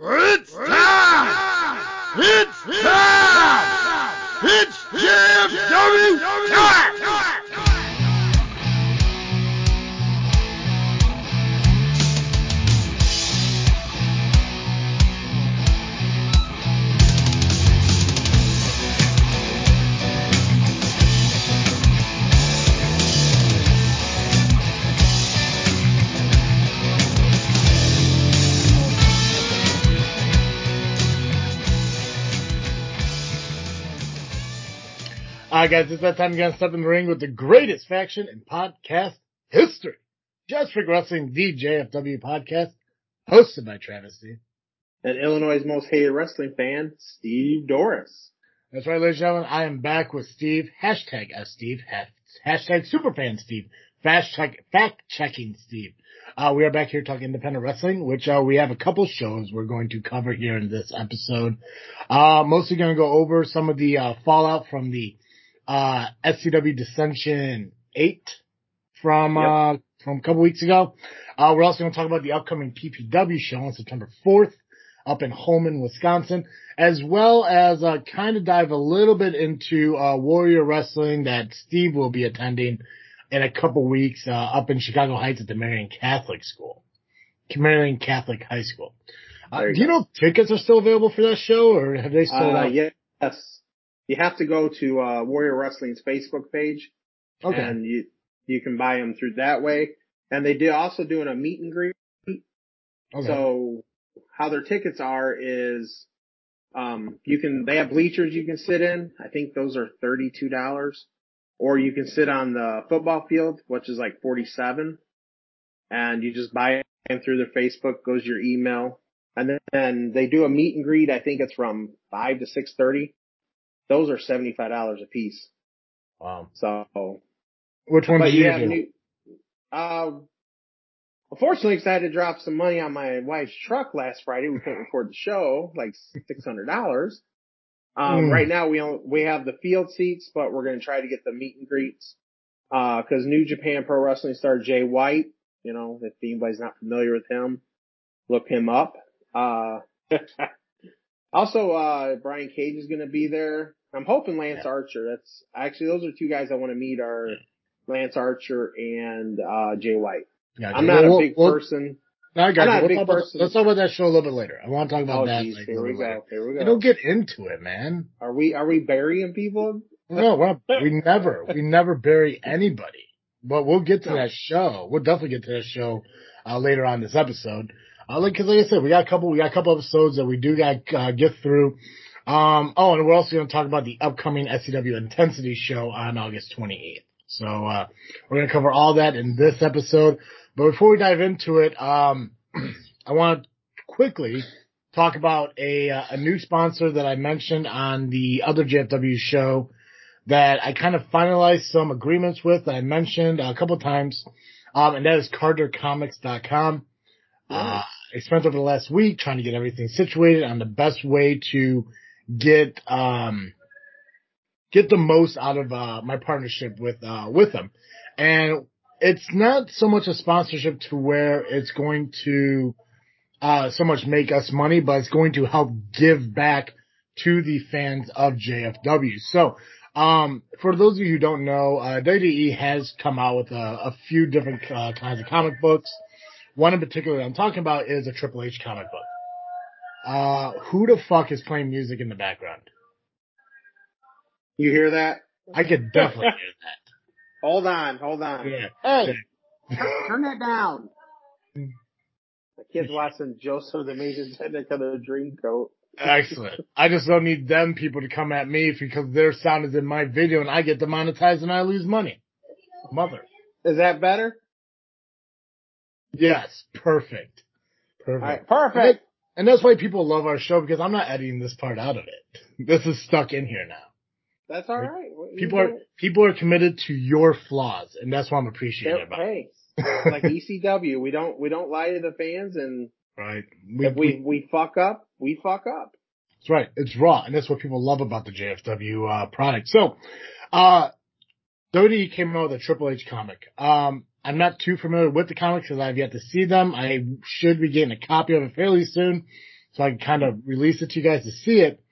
Rrrr! Right, guys, it's that time again. Step in the ring with the greatest faction in podcast history. Just for Wrestling, the JFW podcast, hosted by Travis C. and Illinois' most hated wrestling fan, Steve Doris. That's right, ladies and gentlemen. I am back with Steve. Hashtag S Steve. Hashtag Superfan Steve. Fast check, fact checking Steve. Uh, we are back here talking independent wrestling, which, uh, we have a couple shows we're going to cover here in this episode. Uh, mostly going to go over some of the, uh, fallout from the, uh, SCW Dissension 8 from, Yep. uh, from a couple weeks ago. Uh, we're also going to talk about the upcoming PPW show on September 4th up in Holmen, Wisconsin, as well as uh, kind of dive a little bit into uh, Warrior Wrestling that Steve will be attending in a couple weeks uh, up in Chicago Heights at the Marian Catholic School, Marian Catholic High School. Uh, do you know if tickets are still available for that show, or have they sold Uh, out? yes. You have to go to, uh, Warrior Wrestling's Facebook page Okay. and you, you can buy them through that way. And they did also doing a meet and greet. okay. So how their tickets are is, um, you can, they have bleachers you can sit in. I think those are $32 or you can sit on the football field, which is like 47 and you just buy it through their Facebook, goes your email. And then, then they do a meet and greet. I think it's from five to 630. Those are $75 a piece. wow. So Which one but did you you have do? new. Uh, unfortunately, 'cause I had to drop some money on my wife's truck last Friday. We couldn't record the show, like six hundred dollars. Um, Mm. right now we only, we have the field seats, but we're gonna try to get the meet and greets. Uh, cause New Japan Pro Wrestling star Jay White, you know, if anybody's not familiar with him, look him up. Uh, also, uh, Brian Cage is gonna be there. I'm hoping Lance Archer. That's actually, those are two guys I want to meet are Lance Archer and, uh, Jay White. Gotcha. I'm not Well, a big we'll- person. I got I'm you. not a We'll big talk about- person. let's talk about that show a little bit later. I want to talk about Oh that. geez, like, here we little later. go. Here we You go. don't get into it, man. Are we, are we burying people? No, we're not, we never, we never bury anybody. But we'll get to No. that show. We'll definitely get to that show uh, later on this episode. Uh, like, cause like I said, we got a couple, we got a couple episodes that we do got uh, get through. Um, oh, and we're also going to talk about the upcoming SCW Intensity show on August 28th. So uh, we're going to cover all that in this episode. But before we dive into it, um, I want to quickly talk about a uh, a new sponsor that I mentioned on the other JFW show that I kind of finalized some agreements with that I mentioned a couple times. Um, and that is CarterComics.com. Uh, I spent over the last week trying to get everything situated on the best way to get, um, get the most out of, uh, my partnership with, uh, with them. And it's not so much a sponsorship to where it's going to, uh, so much make us money, but it's going to help give back to the fans of JFW. So, um, for those of you who don't know, uh, WWE has come out with a, a few different uh, kinds of comic books. One in particular I'm talking about is a Triple H comic book. Uh, who the fuck is playing music in the background? You hear that? I could definitely hear that. Hold on, hold on. Yeah. Hey, turn, turn that down. The kid's watching Joseph the Amazing Technicolor Dreamcoat. Excellent. I just don't need them people to come at me because their sound is in my video and I get demonetized and I lose money. Mother. Is that better? Yes. Perfect. Perfect. All right, perfect. And that's why people love our show because I'm not editing this part out of it. This is stuck in here now. That's all right. People are, people are committed to your flaws and that's what I'm appreciating about Hey, like ECW, we don't we don't lie to the fans, and. Right. if we we fuck up, we fuck up. That's right. It's raw, and that's what people love about the JFW uh, product. So, uh, WWE came out with a Triple H comic. Um, I'm not too familiar with the comics because I've yet to see them. I should be getting a copy of it fairly soon. so I can kind of release it to you guys to see it.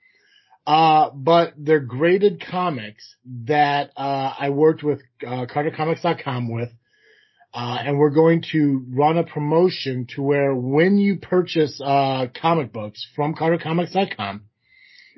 Uh, but they're graded comics that, uh, I worked with, uh, CarterComics.com with. Uh, and we're going to run a promotion to where when you purchase, uh, comic books from CarterComics.com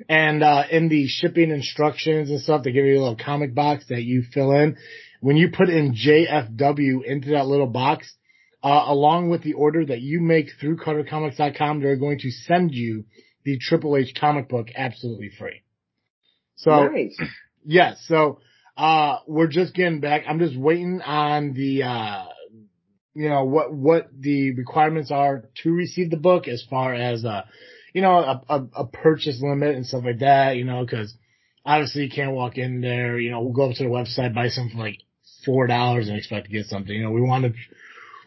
and, uh, in the shipping instructions and stuff, they give you a little comic box that you fill in. When you put in JFW into that little box, uh, along with the order that you make through CarterComics.com, they're going to send you the Triple H comic book absolutely free. So, nice. yes, so, uh, we're just getting back. I'm just waiting on the, uh, you know, what, what the requirements are to receive the book as far as, uh, you know, a, a, a purchase limit and stuff like that, you know, cause obviously you can't walk in there, you know, we'll go up to the website, buy something for like four dollars and expect to get something. You know, we want to,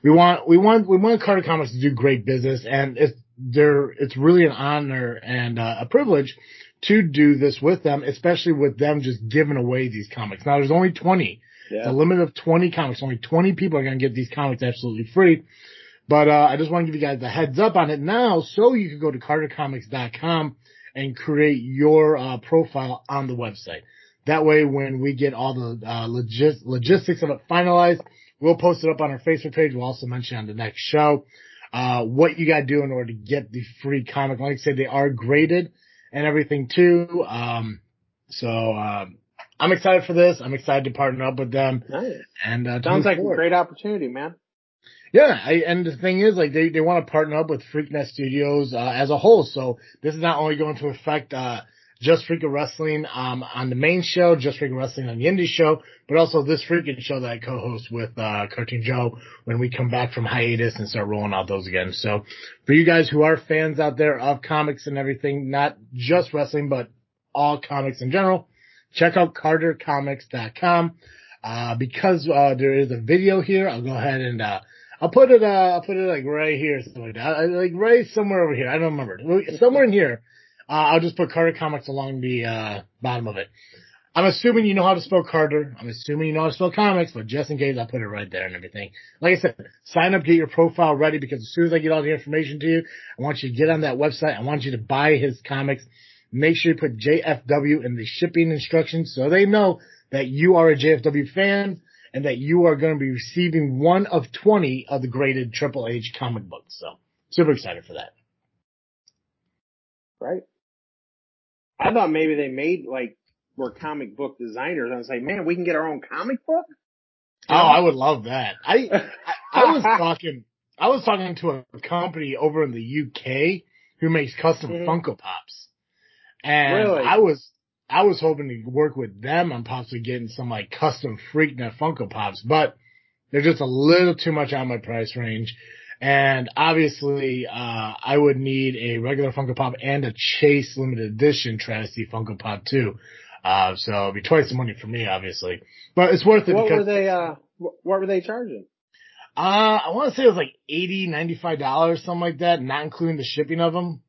we want, we want, we want Carter Comics to do great business and it's, they're, it's really an honor and uh, a privilege to do this with them, especially with them just giving away these comics. Now there's only 20. It's Yeah. a limit of 20 comics. Only 20 people are going to get these comics absolutely free. But, uh, I just want to give you guys the heads up on it now so you can go to cartercomics.com and create your, uh, profile on the website. That way, when we get all the, uh, logis- logistics of it finalized, we'll post it up on our Facebook page. We'll also mention on the next show, uh, what you gotta do in order to get the free comic. Like I said, they are graded and everything too. Um, so, um, I'm excited for this. I'm excited to partner up with them Nice. and, uh, Sounds like forward. a great opportunity, man. Yeah, I, and the thing is, like, they, they want to partner up with Freaknet Studios, uh, as a whole. So this is not only going to affect, uh, just Freakin' Wrestling, um, on the main show, just Freakin' Wrestling on the indie show, but also this freaking show that I co-host with, uh, Cartoon Joe when we come back from hiatus and start rolling out those again. So for you guys who are fans out there of comics and everything, not just wrestling, but all comics in general, check out cartercomics.com. Uh, because, uh, there is a video here, I'll go ahead and, uh, I'll put it, uh, I'll put it like right here, something like that. Like right somewhere over here. I don't remember. Somewhere in here. Uh, I'll just put Carter Comics along the, uh, bottom of it. I'm assuming you know how to spell Carter. I'm assuming you know how to spell comics, but just in case, I'll put it right there and everything. Like I said, sign up, get your profile ready because as soon as I get all the information to you, I want you to get on that website. I want you to buy his comics. Make sure you put JFW in the shipping instructions so they know that you are a JFW fan and that you are going to be receiving one of 20 of the graded Triple H comic books. So super excited for that. Right. I thought maybe they made like were comic book designers. I was like, man, we can get our own comic book. Oh, I would love that. I, I, I was talking, I was talking to a company over in the UK who makes custom Mhm. Funko Pops. And Really? I was, I was hoping to work with them on possibly getting some like custom Freaknet Funko Pops, but they're just a little too much out of my price range. And obviously, uh, I would need a regular Funko Pop and a Chase limited edition Travesty Funko Pop too. Uh, so it'd be twice the money for me, obviously, but it's worth it what were they? Uh, what were they charging? uh, I want to say it was like eighty, ninety-five dollars, something like that, not including the shipping of them.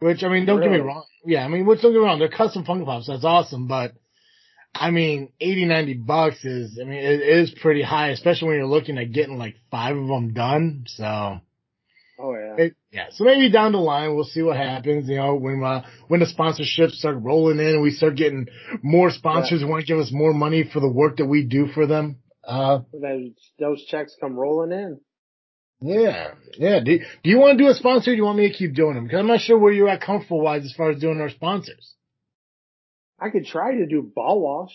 Which I mean, don't get me wrong. Yeah, I mean, which don't get me wrong, they're custom Funko Pops. That's awesome, but I mean, 80, 90 bucks is, I mean, it is pretty high, especially when you're looking at getting like five of them done. So Oh yeah. it, yeah, so maybe down the line we'll see what happens. You know, when uh, when the sponsorships start rolling in and we start getting more sponsors who want to give us more money for the work that we do for them. Uh, Those, those checks come rolling in. Yeah, yeah. Do, do you want to do a sponsor? Or do you want me to keep doing them? Because I'm not sure where you're at comfortable wise as far as doing our sponsors. I could try to do ball wash.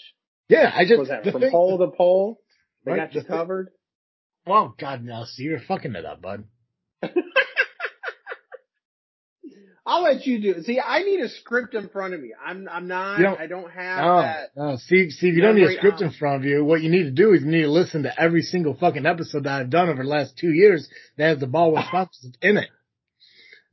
Yeah, I just Was that from thing- pole to pole? They Right, got you the thing- covered. Oh God, no! See, you're fucking it up, bud. I'll let you do. it. See, I need a script in front of me. I'm, I'm not. Don't- I don't have No, that. Oh, no. Steve, Steve, you don't need a script on. in uh-uh. front of you. What you need to do is you need to listen to every single fucking episode that I've done over the last two years that has the ball with sponsors ah. in it.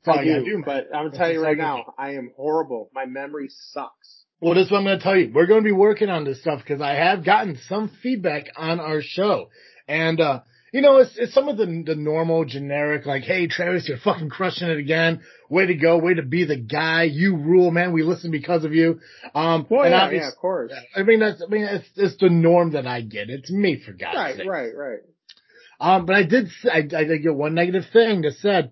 That's I do, do, but I'm gonna tell you right now, I am horrible. My memory sucks. Well, this is what I'm going to tell you. We're going to be working on this stuff because I have gotten some feedback on our show. And, uh, you know, it's, it's some of the, the normal generic, like, hey, Travis, you're fucking crushing it again. Way to go. Way to be the guy. You rule, man. We listen because of you. Um, Well, and yeah, yeah, of course. I mean, that's, I mean, it's, it's the norm that I get. It's me for God's Right, sake. right, right. Um, but I did, I, I did get one negative thing that said,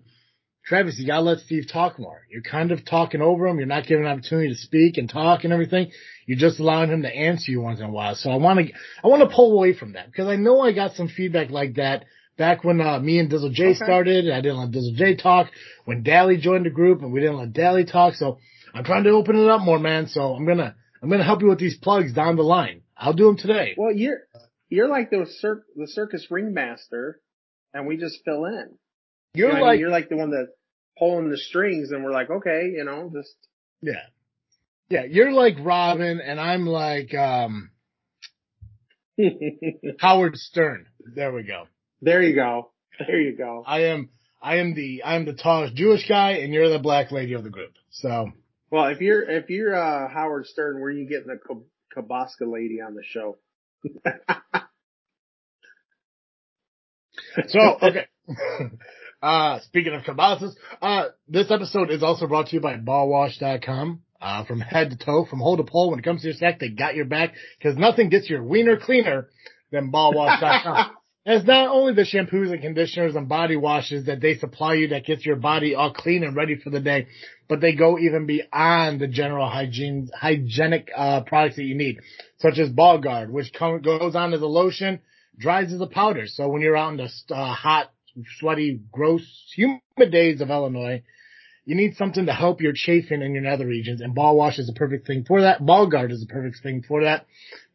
Travis, you gotta let Steve talk more. You're kind of talking over him. You're not giving an opportunity to speak and talk and everything. You're just allowing him to answer you once in a while. So I want to, I want to pull away from that because I know I got some feedback like that back when uh, me and Dizzle J Okay. started. I didn't let Dizzle J talk. When Dally joined the group and we didn't let Dally talk. So I'm trying to open it up more, man. So I'm gonna, I'm gonna help you with these plugs down the line. I'll do them today. Well, you're you're like the cir- the circus ringmaster, and we just fill in. You're You know what I mean? like, you're like the one that's pulling the strings, and we're like, okay, you know, just yeah, yeah, you're like Robin, and I'm like um Howard Stern. There we go. there you go, there you go. I am, I am the, I am the tallest Jewish guy, and you're the black lady of the group. So Well, if you're if you're uh, Howard Stern, where are you getting the Kab- Kabaska lady on the show? So, okay. uh, speaking of kielbasa's, uh, this episode is also brought to you by ballwash.com. Uh, from head to toe, from hole to pole, when it comes to your sack, they got your back, because nothing gets your wiener cleaner than ballwash.com. It's not only the shampoos and conditioners and body washes that they supply you that gets your body all clean and ready for the day, but they go even beyond the general hygiene, hygienic, uh, products that you need, such as Ball Guard, which come, goes on as a lotion, dries as a powder. So when you're out in the uh, hot, sweaty, gross, humid days of Illinois, you need something to help your chafing in your nether regions, and ball wash is a perfect thing for that. Ball guard is a perfect thing for that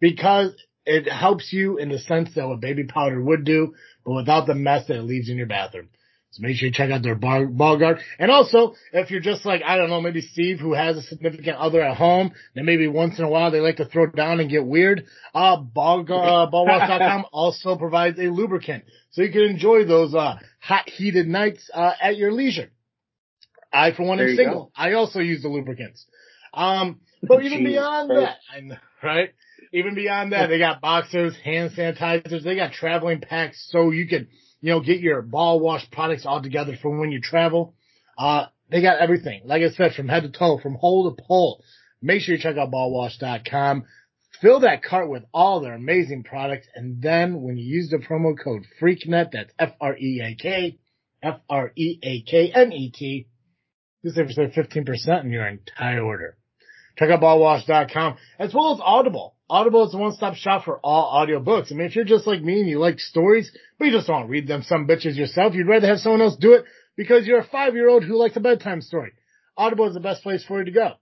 because it helps you in the sense that what baby powder would do, but without the mess that it leaves in your bathroom. So make sure you check out their ball, ball guard. And also, if you're just like, I don't know, maybe Steve who has a significant other at home, then maybe once in a while they like to throw down and get weird, uh, ball, uh, also provides a lubricant. So you can enjoy those, uh, hot heated nights, uh, at your leisure. I, for one, There am single. go. I also use the lubricants. Um, but even Jesus beyond that, know, right? Even beyond that, they got boxers, hand sanitizers, they got traveling packs so you can, you know, get your ball wash products all together for when you travel. Uh, they got everything. Like I said, from head to toe, from hole to pole. Make sure you check out ballwash.com. Fill that cart with all their amazing products. And then when you use the promo code FREAKNET, that's F-R-E-A-K, F-R-E-A-K-N-E-T, you save yourself 15% in your entire order. Check out ballwash.com as well as Audible. Audible is a one-stop shop for all audiobooks. I mean, if you're just like me and you like stories, but you just don't read them some bitches yourself, you'd rather have someone else do it because you're a five-year-old who likes a bedtime story. Audible is the best place for you to go.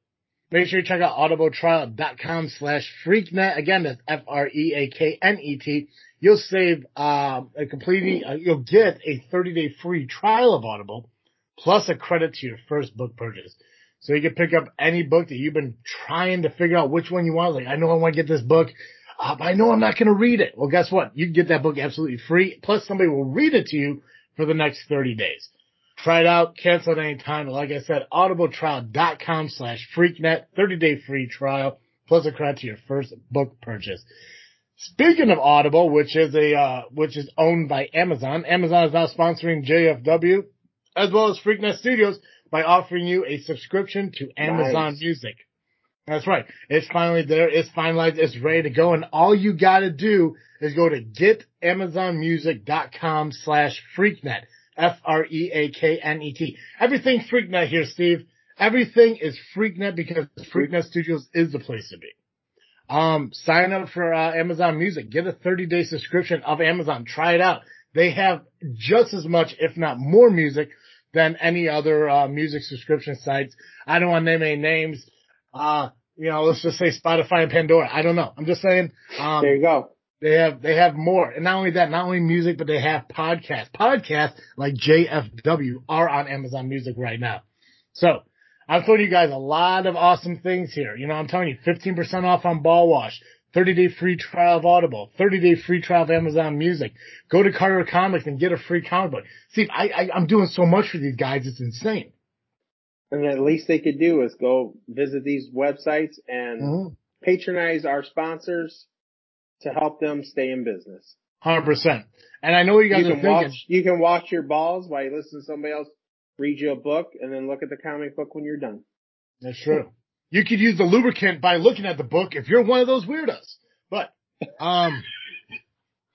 Make sure you check out audibletrial.com slash freaknet. Again, that's F-R-E-A-K-N-E-T. You'll save, um, a completely, uh, you'll get a 30 day free trial of Audible plus a credit to your first book purchase. So you can pick up any book that you've been trying to figure out which one you want. Like, I know I want to get this book, uh, but I know I'm not going to read it. Well, guess what? You can get that book absolutely free. Plus somebody will read it to you for the next 30 days. Try it out, cancel at any time. Like I said, audibletrial.com slash freaknet, 30 day free trial, plus a credit to your first book purchase. Speaking of Audible, which is a, uh, which is owned by Amazon, Amazon is now sponsoring JFW as well as Freaknet Studios by offering you a subscription to Amazon Nice. Music. That's right. It's finally there. It's finalized. It's ready to go. And all you gotta do is go to getamazonmusic.com slash freaknet. F-R-E-A-K-N-E-T. Everything freaknet here, Steve. Everything is freaknet because Freaknet Studios is the place to be. Um, sign up for uh, Amazon Music. Get a 30 day subscription of Amazon. Try it out. They have just as much, if not more music than any other uh, music subscription sites. I don't want to name any names. Uh, you know, let's just say Spotify and Pandora. I don't know. I'm just saying. Um, There you go. they have they have more, and not only that, not only music, but they have podcasts. Podcasts like JFW are on Amazon Music right now. So I'm throwing you guys a lot of awesome things here. You know, I'm telling you, 15% off on Ball Wash, 30 day free trial of Audible, 30 day free trial of Amazon Music. Go to Carter Comics and get a free comic book. See, I, I I'm doing so much for these guys, it's insane. And the least they could do is go visit these websites and Mm-hmm. patronize our sponsors to help them stay in business. Hundred percent. And I know you guys You are can watch, you can watch your balls while you listen to somebody else read you a book and then look at the comic book when you're done. That's true. You could use the lubricant by looking at the book if you're one of those weirdos. But, um,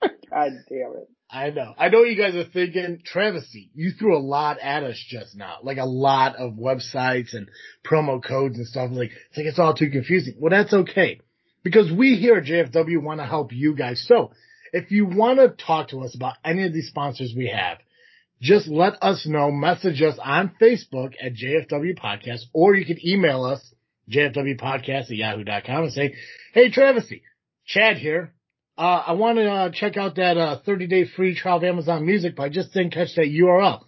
God damn it. I know. I know you guys are thinking, Travesty, you threw a lot at us just now. Like a lot of websites and promo codes and stuff. Like, it's like it's all too confusing. Well, that's okay. Because we here at JFW want to help you guys. So, if you want to talk to us about any of these sponsors we have, just let us know, message us on Facebook at JFW Podcast, or you can email us, jfwpodcast at yahoo.com and say, hey, Travesty, Chad here. Uh, I want to uh, check out that uh, 30 day free trial of Amazon Music, but I just didn't catch that URL.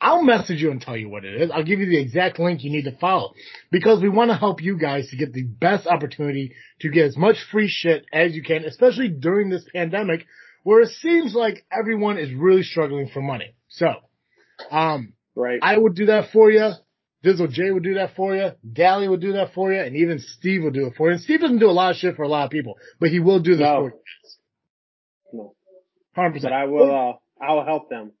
I'll message you and tell you what it is. I'll give you the exact link you need to follow because we want to help you guys to get the best opportunity to get as much free shit as you can, especially during this pandemic where it seems like everyone is really struggling for money. So, um, Right. I would do that for you. Dizzle J would do that for you. Dally would do that for you. And even Steve will do it for you. And Steve doesn't do a lot of shit for a lot of people, but he will do this No. for you. no. 100%. But I will, uh, I'll help them.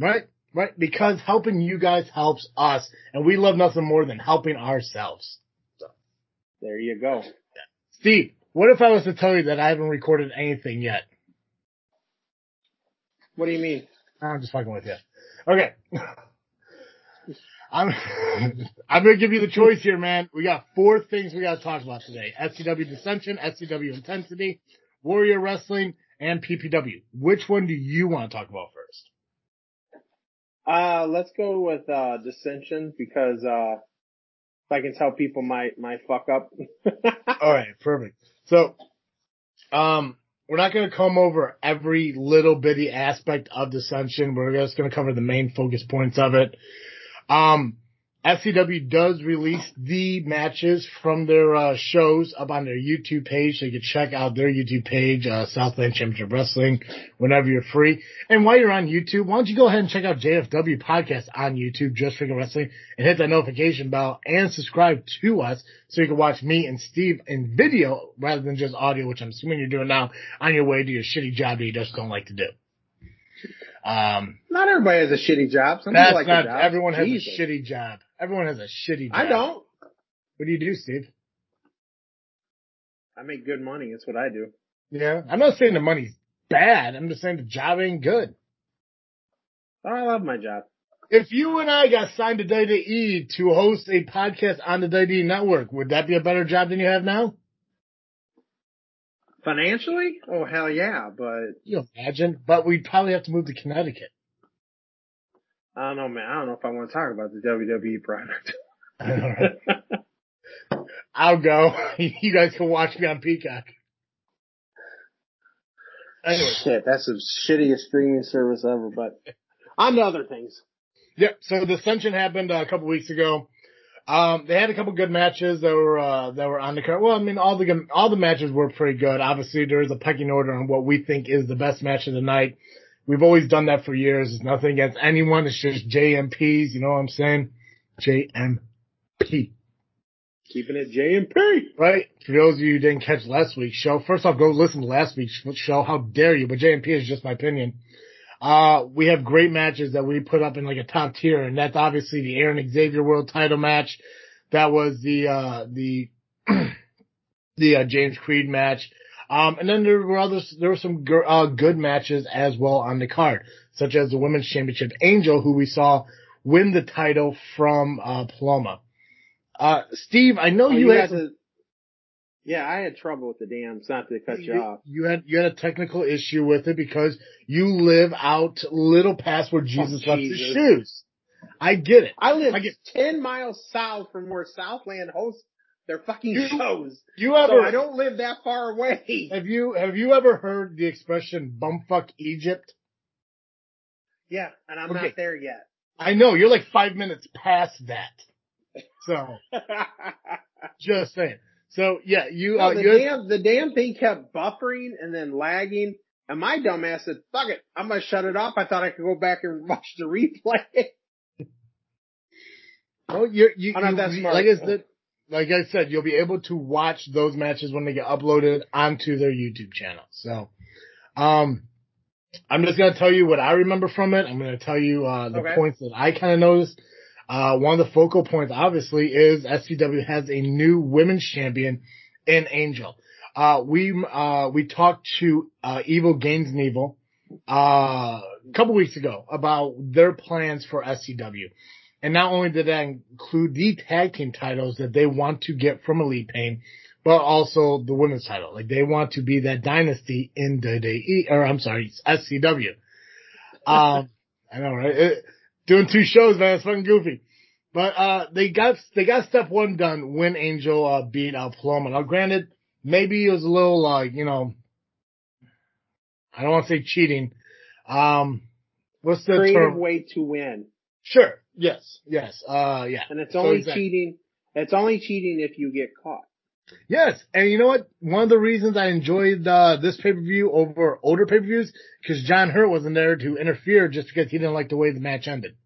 Right? Right? Because helping you guys helps us. And we love nothing more than helping ourselves. So. There you go. Steve, what if I was to tell you that I haven't recorded anything yet? What do you mean? I'm just fucking with you. Okay. I'm I'm gonna give you the choice here, man. We got four things we gotta talk about today. SCW Dissension, SCW Intensity, Warrior Wrestling, and PPW. Which one do you want to talk about first? Uh, let's go with, uh, dissension because, uh, if I can tell people my, my fuck up. All right, perfect. So, um, we're not going to come over every little bitty aspect of Dissension. We're just going to cover the main focus points of it. Um, SCW does release the matches from their uh, shows up on their YouTube page, so you can check out their YouTube page, uh, Southland Championship Wrestling, whenever you're free. And while you're on YouTube, why don't you go ahead and check out JFW Podcast on YouTube, Just Freaking Wrestling, and hit that notification bell and subscribe to us so you can watch me and Steve in video rather than just audio, which I'm assuming you're doing now on your way to your shitty job that you just don't like to do. Um, Not everybody has a shitty job. Some that's like not, jobs. everyone has Jesus. a shitty job. Everyone has a shitty job. I don't. What do you do, Steve? I make good money. That's what I do. Yeah. I'm not saying the money's bad. I'm just saying the job ain't good. I love my job. If you and I got signed to WWE to host a podcast on the WWE network, would that be a better job than you have now? Financially? Oh hell yeah, but You imagine? But we'd probably have to move to Connecticut. I don't know, man. I don't know if I want to talk about the WWE product. Alright. I'll go. You guys can watch me on Peacock. Anyway. Shit, that's the shittiest streaming service ever. But on to other things. Yep. So Dissension happened uh, a couple weeks ago. Um, they had a couple good matches that were uh, that were on the card. Well, I mean, all the all the matches were pretty good. Obviously, there is a pecking order on what we think is the best match of the night. We've always done that for years. It's nothing against anyone. It's just JMPs. You know what I'm saying? JMP. Keeping it JMP. Right? For those of you who didn't catch last week's show, first off, go listen to last week's show. How dare you? But JMP is just my opinion. Uh, we have great matches that we put up in like a top tier, and that's obviously the Aaron Xavier World Title match. That was the uh, the the uh, James Creed match. Um, and then there were others. There were some uh, good matches as well on the card, such as the Women's Championship Angel, who we saw win the title from uh, Paloma. Uh, Steve, I know Oh, you, you had had to. Yeah, I had trouble with the dams. Not to cut you, off. you had you had a technical issue with it because you live out little past where Jesus left his Oh, shoes. I get it. I live I get- ten miles south from where Southland hosts their fucking You- shows. You So ever I don't live that far away. have you have you ever heard the expression bumfuck Egypt? Yeah, and I'm Okay. not there yet. I know you're like five minutes past that. So just saying. So yeah, you No, uh, the you damn the damn thing kept buffering and then lagging, and my dumbass said, "Fuck it, I'm gonna shut it off." I thought I could go back and watch the replay. well, you're, you, you- that you- smart. like I said, like I said, you'll be able to watch those matches when they get uploaded onto their YouTube channel. So, um, I'm just gonna tell you what I remember from it. I'm gonna tell you uh, the Okay. points that I kind of noticed. Uh, one of the focal points, obviously, is SCW has a new women's champion in Angel. Uh, we uh, we talked to uh, Evil Gains and Evil, uh, a couple weeks ago about their plans for SCW. And not only did that include the tag team titles that they want to get from Elite Pain, but also the women's title. Like they want to be that dynasty in the, the or I'm sorry, SCW. Um, I know, right? It, doing two shows, man. It's fucking goofy. But, uh, they got, they got step one done when Angel, uh, beat out Paloma. Now granted, maybe it was a little, like, you know, I don't want to say cheating. Um, what's the Creative term? way to win. Sure. Yes. Yes. Uh, yeah. And it's So only exactly. cheating. It's only cheating if you get caught. Yes, and you know what? One of the reasons I enjoyed uh, this pay per view over older pay per views because John Hurt wasn't there to interfere just because he didn't like the way the match ended.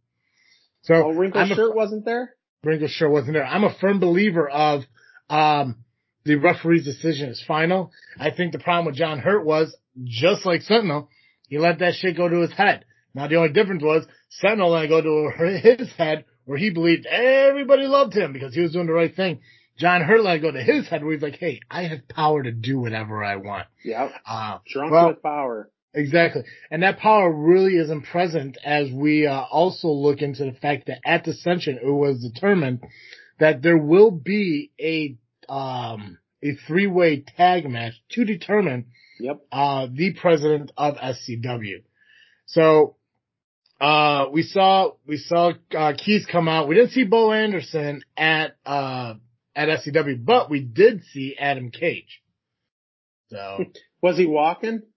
So Oh, Wrinkle I'm a- shirt wasn't there? Wrinkle shirt wasn't there. I'm a firm believer of um, the referee's decision is final. I think the problem with John Hurt was just like Sentinel, he let that shit go to his head. Now the only difference was Sentinel let it go to his head where he believed everybody loved him because he was doing the right thing. John Hurt let it go to his head where he's like, hey, I have power to do whatever I want. Yeah. Uh, Drunk well, with power. Exactly. And that power really isn't present as we uh, also look into the fact that at Dissension, it was determined that there will be a, um, a three-way tag match to determine, Yep. uh, the president of SCW. So, uh, we saw, we saw, uh, Keith come out. We didn't see Bo Anderson at, uh, at SCW, but we did see Adam Cage. So. Was he walking?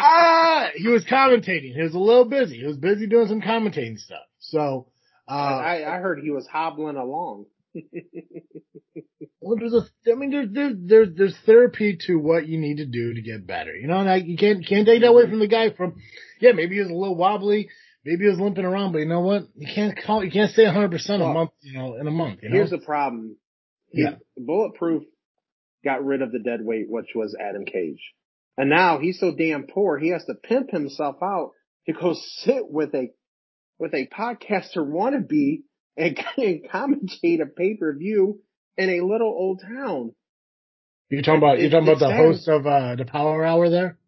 Ah, he was commentating. He was a little busy. He was busy doing some commentating stuff. So, uh, I, I heard he was hobbling along. well, there's a, I mean, there's, there's, there's, there's therapy to what you need to do to get better. You know, and I, you can't, can't take that away from the guy from, yeah, maybe he was a little wobbly. Maybe he was limping around, but you know what? You can't call, you can't stay 100% a month, you know, in a month, you know? Here's the problem. Yeah. Bulletproof got rid of the dead weight, which was Adam Cage. And now he's so damn poor, he has to pimp himself out to go sit with a, with a podcaster wannabe and, and commentate a pay-per-view in a little old town. you're talking about, you're talking about the it's host of, uh, the Power Hour there?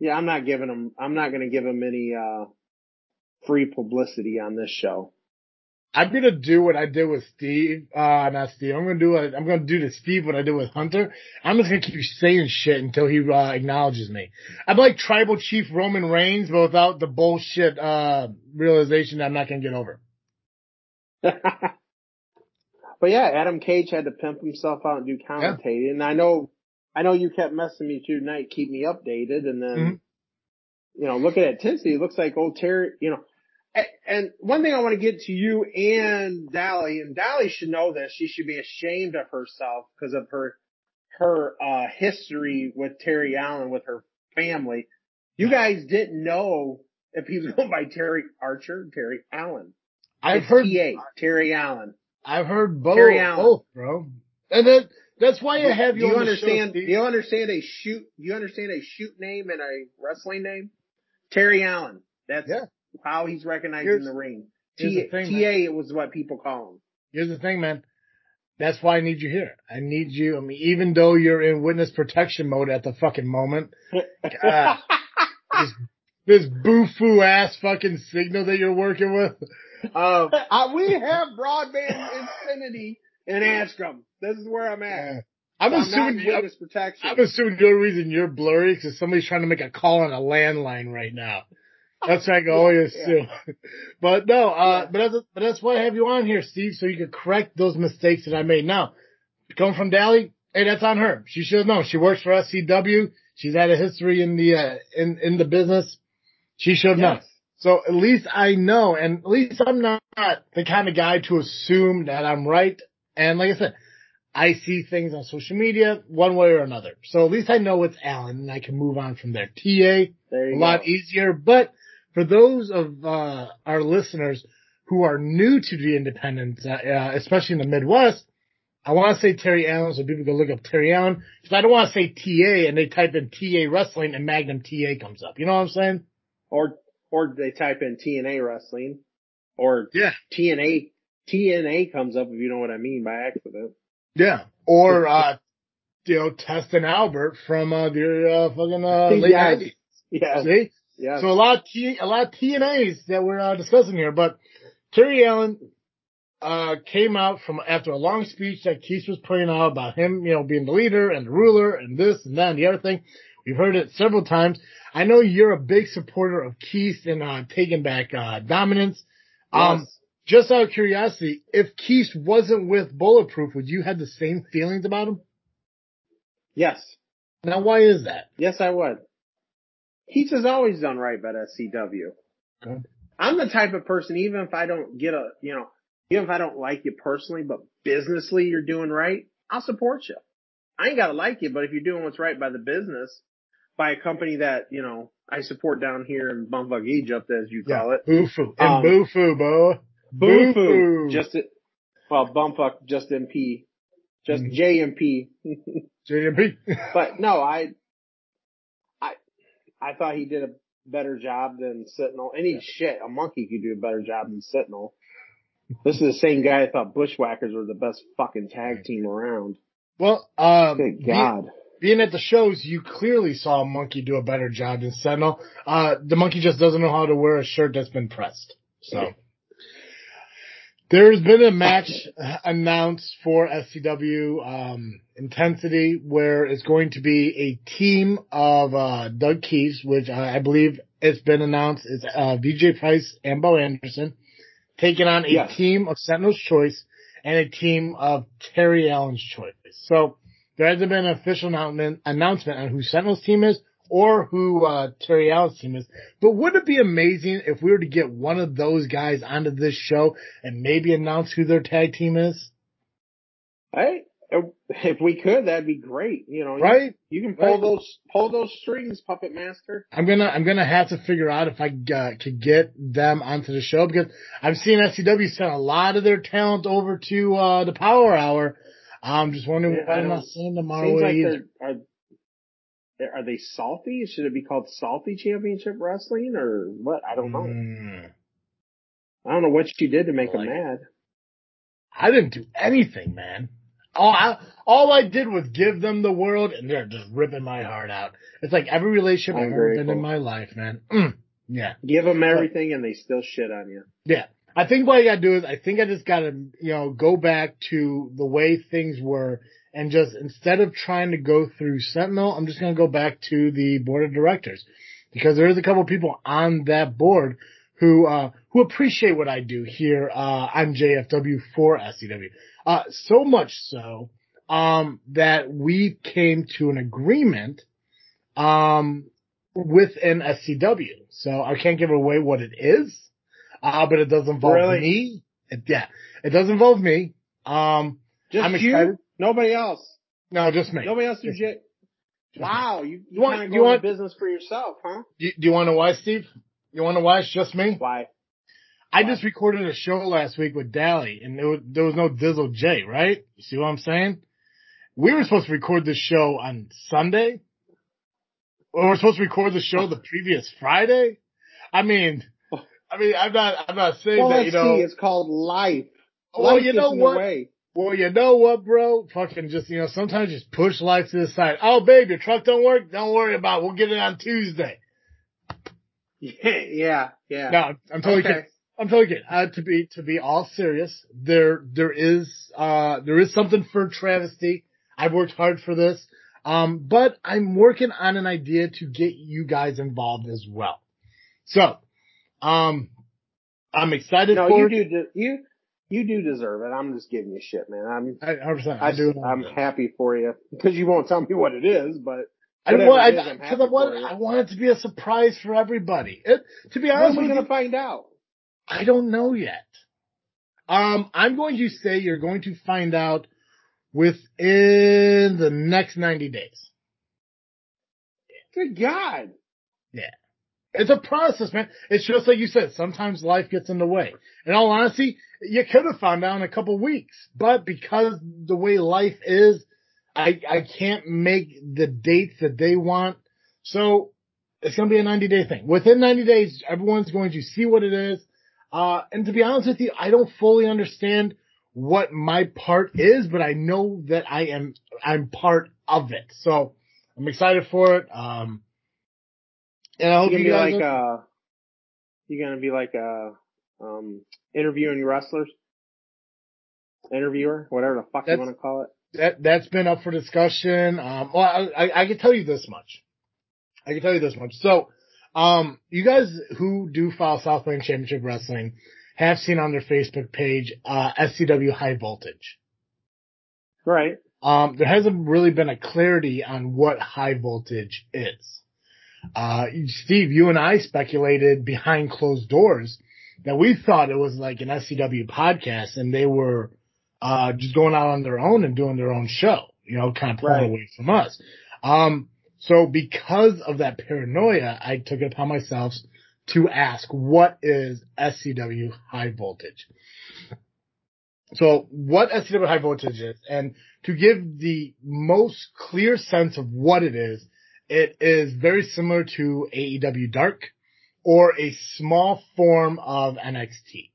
Yeah, I'm not giving him, I'm not going to give him any, uh, free publicity on this show. I'm gonna do what I did with Steve. Uh, not Steve. I'm gonna do what I'm gonna do to Steve what I did with Hunter. I'm just gonna keep saying shit until he uh, acknowledges me. I'm like Tribal Chief Roman Reigns, but without the bullshit uh realization that I'm not gonna get over. but yeah, Adam Cage had to pimp himself out and do commentating. And I know, I know you kept messing me through tonight, keep me updated. And then, Mhm. you know, looking at Tennessee, it looks like old Terry, you know, and one thing I want to get to you and Dally, and Dally should know this. She should be ashamed of herself because of her, her, uh, history with Terry Allen, with her family. You guys didn't know if he was going by Terry Archer, Terry Allen. I've It's heard, TA, Terry Allen. I've heard both, Terry Allen. both, bro. And that, that's why I have do you you on the understand? show, do you understand a shoot? You understand a shoot name and a wrestling name? Terry Allen. That's Yeah. How he's recognized Here's- in the ring. T- the thing, TA it was what people call him. Here's the thing, man. That's why I need you here. I need you. I mean, even though you're in witness protection mode at the fucking moment, God. this boo-foo ass fucking signal that you're working with. uh, uh, we have broadband infinity in Ashcombe. This is where I'm at. I'm I'm assuming you, witness protection. I'm assuming the only reason you're blurry is because somebody's trying to make a call on a landline right now. That's what I can always Yeah. assume. But no, uh, but that's, but that's why I have you on here, Steve, so you could correct those mistakes that I made. Now, coming from Dally, hey, that's on her. She should have known. She works for SCW. She's had a history in the, uh, in, in the business. She should have known. Yes. So at least I know, and at least I'm not the kind of guy to assume that I'm right. And like I said, I see things on social media one way or another. So at least I know it's Alan and I can move on from there. TA, There a lot easier. But for those of uh, our listeners who are new to the independents, uh, uh, especially in the Midwest, I want to say Terry Allen so people can look up Terry Allen because I don't want to say TA and they type in TA wrestling and Magnum TA comes up. You know what I'm saying? Or or they type in TNA wrestling, or Yeah. TNA TNA comes up if you know what I mean by accident. Yeah. Or, uh, you know, Test and Albert from, uh, the, uh, fucking, uh, late Yes. 90s. Yeah. See? So a lot of T, a lot of TNAs that we're uh, discussing here, but Terry Allen uh, came out from after a long speech that Keith was putting out about him, you know, being the leader and the ruler and this and that and the other thing. We've heard it several times. I know you're a big supporter of Keith and uh, taking back uh, dominance. Um, Yes. just out of curiosity, if Keith wasn't with Bulletproof, would you have the same feelings about him? yes. Now, why is that? Yes, I would. Keats has always done right by SCW. Okay. I'm the type of person, even if I don't get a, you know, even if I don't like you personally, but businessly you're doing right, I'll support you. I ain't gotta like you, but if you're doing what's right by the business, by a company that, you know, I support down here in Bumfuck Egypt, as you call it. And Um, boo-foo, boy. Boo-foo. Boo-foo. Just, it- well, Bumfuck, just MP. Just Mhm. JMP. JMP. But no, I, I thought he did a better job than Sentinel. Any shit, a monkey could do a better job than Sentinel. This is the same guy that thought Bushwhackers were the best fucking tag team around. well, um, Good God. being at the shows, you clearly saw a monkey do a better job than Sentinel. Uh, the monkey just doesn't know how to wear a shirt that's been pressed. So. There's been a match announced for SCW um, Intensity where it's going to be a team of uh, Doug Keys, which I, I believe it's been announced is uh, VJ Price and Bo Anderson, taking on a Yes. team of Sentinel's Choice and a team of Terry Allen's Choice. So there hasn't been an official announcement announcement on who Sentinel's team is or who uh, Terry Allen's team is. But wouldn't it be amazing if we were to get one of those guys onto this show and maybe announce who their tag team is? Hey, if we could, that'd be great. You know, Right? You, can pull Right. those, pull those strings, Puppet Master. I'm gonna I'm gonna have to figure out if I uh, could get them onto the show because I've seen SCW send a lot of their talent over to uh, the Power Hour. I'm just wondering Yeah, why I'm not sending them our way like either. they're, are, are they salty? Should it be called Salty Championship Wrestling or what? I don't know. Mm. I don't know what you did to make Like- them mad. I didn't do anything, man. All I, all I did was give them the world, and they're just ripping my heart out. It's like every relationship I've ever been in my life, man. Mm. Yeah, Give them everything and they still shit on you. yeah. I think what I gotta do is, I think I just gotta, you know, go back to the way things were, and just instead of trying to go through Sentinel, I'm just gonna go back to the board of directors because there is a couple people on that board who uh who appreciate what I do here uh on JFW for SCW. Uh so much so um that we came to an agreement um within SCW. So I can't give away what it is. Uh but it does involve Really? me. It, yeah. It does involve me. Um Just I'm you? Excited. Nobody else. no, just me. Nobody else do Just- shit. Wow, you, You you, want- kind you want- business for yourself, huh? Do, do you want to know why, Steve? You want to know why it's just me? Why? I just recorded a show last week with Dally, and there was, there was no Dizzle J, right? You see what I'm saying? We were supposed to record this show on Sunday. Or we're supposed to record the show the previous Friday. I mean, oh. I mean, I'm not, I'm not saying Well, that, you know. see. It's called life. well, life you know in the what? way. Well, you know what, bro? Fucking just, you know, sometimes just push life to the side. Oh, babe, your truck don't work? Don't worry about it. We'll get it on Tuesday. Yeah, yeah, yeah. No, I'm totally okay. kidding. I'm totally kidding. Uh, to be to be all serious, there there is uh there is something for travesty. I've worked hard for this, um, but I'm working on an idea to get you guys involved as well. So, um, I'm excited No, for you do, you, you do deserve it. I'm just giving you shit, man. I'm, I, I, I do. I'm happy for you because you won't tell me what it is, but I want, it is, I, cause I want, for you. I to be a surprise for everybody. It, to be honest we're gonna find out? I don't know yet. Um, I'm going to say you're going to find out within the next 90 days. Good God. Yeah. It's a process, man. It's just like you said, sometimes life gets in the way. In all honesty, you could have found out in a couple weeks, but because the way life is, I, I can't make the dates that they want. So it's going to be a 90 day thing. Within 90 days, everyone's going to see what it is. Uh, and to be honest with you, I don't fully understand what my part is, but I know that I am, I'm part of it. So I'm excited for it. Um, And I hope You you, gonna be guys. like are- uh, you gonna be like uh, um, interviewing wrestlers, interviewer, whatever the fuck you want to call it. that that's been up for discussion. Um, well, I, I, I can tell you this much. I can tell you this much. So, um, you guys who do follow Southland Championship Wrestling have seen on their Facebook page, uh, SCW High Voltage. Right. Um, there hasn't really been a clarity on what high voltage is. Uh, Steve, you and I speculated behind closed doors that we thought it was like an SCW podcast and they were, uh, just going out on their own and doing their own show, you know, kind of pulling Right. away from us. Um, so because of that paranoia, I took it upon myself to ask, what is SCW high voltage? So what SCW high voltage is, and to give the most clear sense of what it is, it is very similar to AEW Dark or a small form of NXT.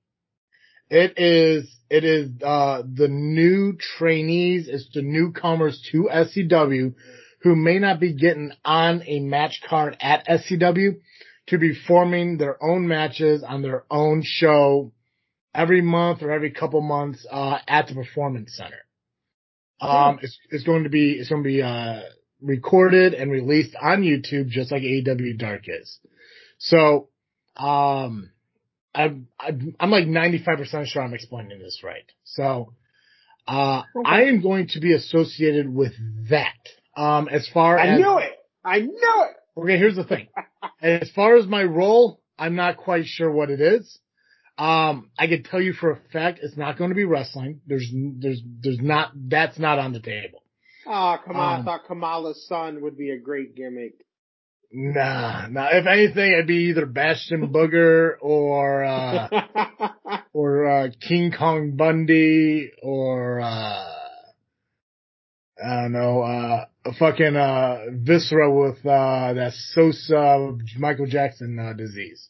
It is, it is, uh, the new trainees, it's the newcomers to SCW who may not be getting on a match card at SCW to be forming their own matches on their own show every month or every couple months, uh, at the performance center. Um, it's, it's going to be, it's going to be, uh, recorded and released on YouTube just like AEW Dark is. So, um, I'm, I'm, I'm like 95% sure I'm explaining this right. So, uh, Okay. I am going to be associated with that. Um, as far I as, I knew it. I knew it. Okay, here's the thing. as far as my role, I'm not quite sure what it is. Um, I can tell you for a fact it's not going to be wrestling. There's, there's, there's not, that's not on the table. Oh, come on. I Um, thought Kamala's son would be a great gimmick. Nah, nah. If anything, it'd be either Bastion Booger or, uh, or, uh, King Kong Bundy or, uh, I don't know, uh, a fucking, uh, Viscera with, uh, that Sosa Michael Jackson, uh, disease.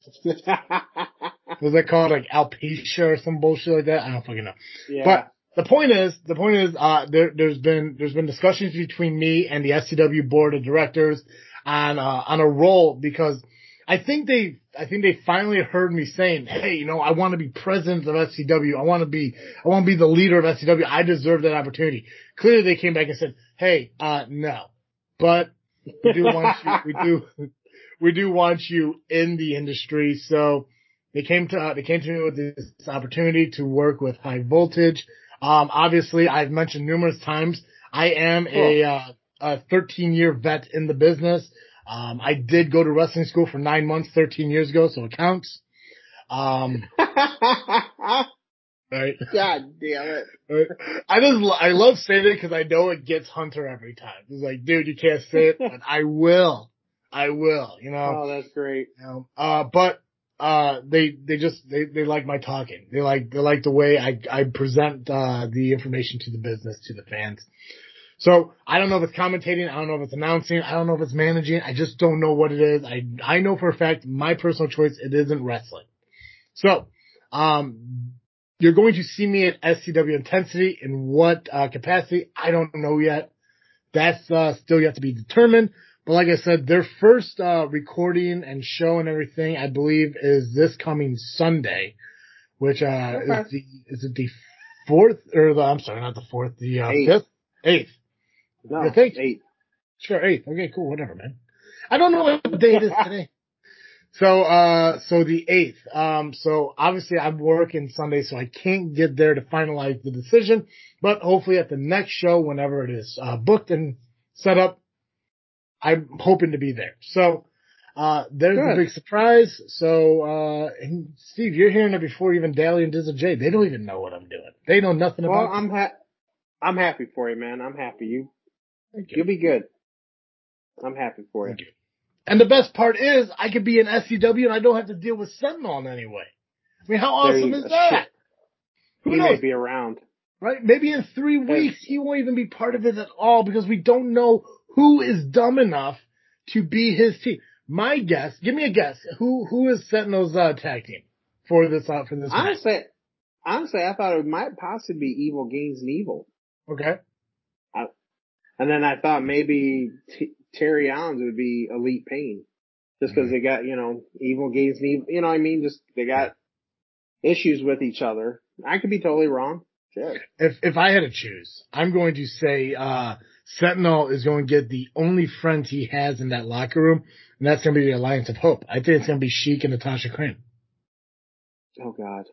Was that called like alopecia or some bullshit like that? I don't fucking know. yeah. But the point is, the point is, uh, there, there's been, there's been discussions between me and the SCW board of directors on, uh, on a roll because I think they, I think they finally heard me saying, Hey, you know, I want to be president of SCW. I want to be, I want to be the leader of SCW. I deserve that opportunity. Clearly they came back and said, Hey, uh, no, but we do want you, we do, we do want you in the industry. So they came to, uh, they came to me with this opportunity to work with high voltage. Um, obviously I've mentioned numerous times, I am a, uh, a 13 year vet in the business. Um, I did go to wrestling school for nine months, 13 years ago, so it counts. Um, right. God damn it. Right. I just, I love saying it because I know it gets Hunter every time. He's like, dude, you can't say it, but I will. I will, you know. Oh, that's great. You know, uh, but, uh, they, they just, they, they like my talking. They like, they like the way I, I present, uh, the information to the business, to the fans. So I don't know if it's commentating. I don't know if it's announcing. I don't know if it's managing. I just don't know what it is. I, I know for a fact my personal choice, it isn't wrestling. So, um, you're going to see me at SCW Intensity in what, uh, capacity? I don't know yet. That's, uh, still yet to be determined. But like I said, their first, uh, recording and show and everything, I believe is this coming Sunday, which, uh, is the, is it the fourth or the, I'm sorry, not the fourth, the, uh, fifth? Eighth. No, think? eight. Sure, eighth. Okay, cool, whatever, man. I don't know what day it is today. So, uh, so the eighth. Um, so obviously I'm working Sunday, so I can't get there to finalize the decision, but hopefully at the next show, whenever it is, uh, booked and set up, I'm hoping to be there. So, uh, there's the Good. big surprise. So, uh, Steve, you're hearing it before even Dally and Dizzle J. They don't even know what I'm doing. They know nothing Well, about I'm ha- I'm happy for you, man. I'm happy. You Thank you. you'll be good. I'm happy for you. You. And the best part is I could be an SCW and I don't have to deal with Sentinel in any way. I mean, how awesome is that? Who He knows? may be around. right? Maybe in three weeks he won't even be part of it at all because we don't know who is dumb enough to be his team. My guess, give me a guess. Who who is Sentinel's uh, tag team for this uh, for this match? Honestly, honestly, I thought it might possibly be Evil Gains and Evil, Okay. And then I thought maybe T- Terry Allen's would be Elite Pain. just because they got you know evil gains evil. You know what I mean? Just they got issues with each other. I could be totally wrong. Shit. If if I had to choose, I'm going to say uh Sentinel is going to get the only friend he has in that locker room, and that's going to be the Alliance of Hope. I think it's going to be Sheik and Natasha Crane. Oh God.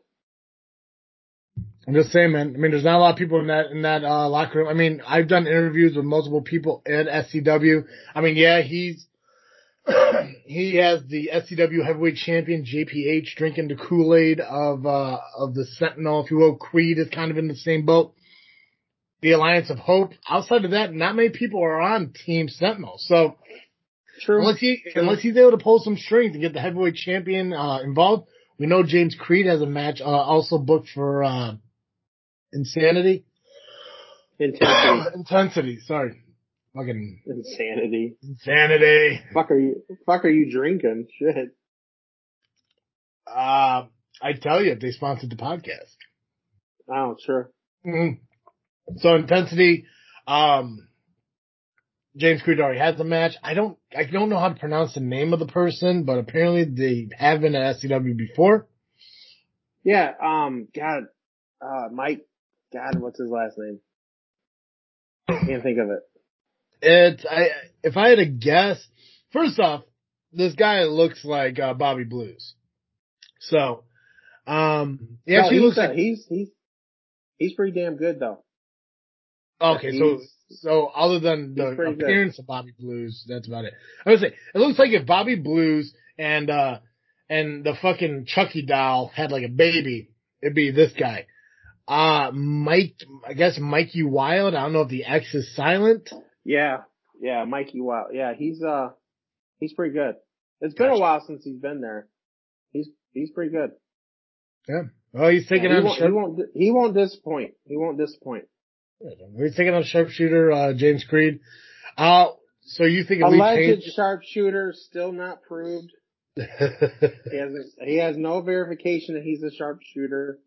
I'm just saying, man. I mean, there's not a lot of people in that in that uh, locker room. I mean, I've done interviews with multiple people at SCW. I mean, yeah, he's he has the SCW heavyweight champion JPH drinking the Kool Aid of uh, of the Sentinel, if you will. Creed is kind of in the same boat. The Alliance of Hope. Outside of that, not many people are on Team Sentinel. So True. unless he unless he's able to pull some strings and get the heavyweight champion uh, involved, we know James Creed has a match uh, also booked for uh, Insanity. Intensity. Intensity. Sorry, fucking Insanity. insanity. Fuck are you? Fuck are you drinking? Shit. Uh, I tell you, they sponsored the podcast. Oh, sure. Mhm. So intensity. Um, James Creed already has the match. I don't, I don't know how to pronounce the name of the person, but apparently they have been at SCW before. Yeah. Um. God. Uh. Mike. God. What's his last name? I Can't think of it. It's, I, if I had to guess, first off, this guy looks like uh, Bobby Blues. So, um, Yeah, he No, actually he's, looks uh, like he's he's he's pretty damn good though. Okay, He's- so other than the pretty good. appearance of Bobby Blues, that's about it. I would say it looks like if Bobby Blues and uh and the fucking Chucky doll had like a baby, it'd be this guy. Uh Mike I guess Mikey Wild, I don't know if the X is silent. Yeah. Yeah. Mikey Wild. Yeah. He's uh. He's pretty good. It's been a while since he's been there. He's he's pretty good. Yeah. Well he's taking Yeah, he, on won't, he won't he won't disappoint. He won't disappoint. He's taking on sharpshooter uh James Creed. Uh so you think Alleged sharpshooter still not proved. He hasn't. He has no verification that he's a sharpshooter.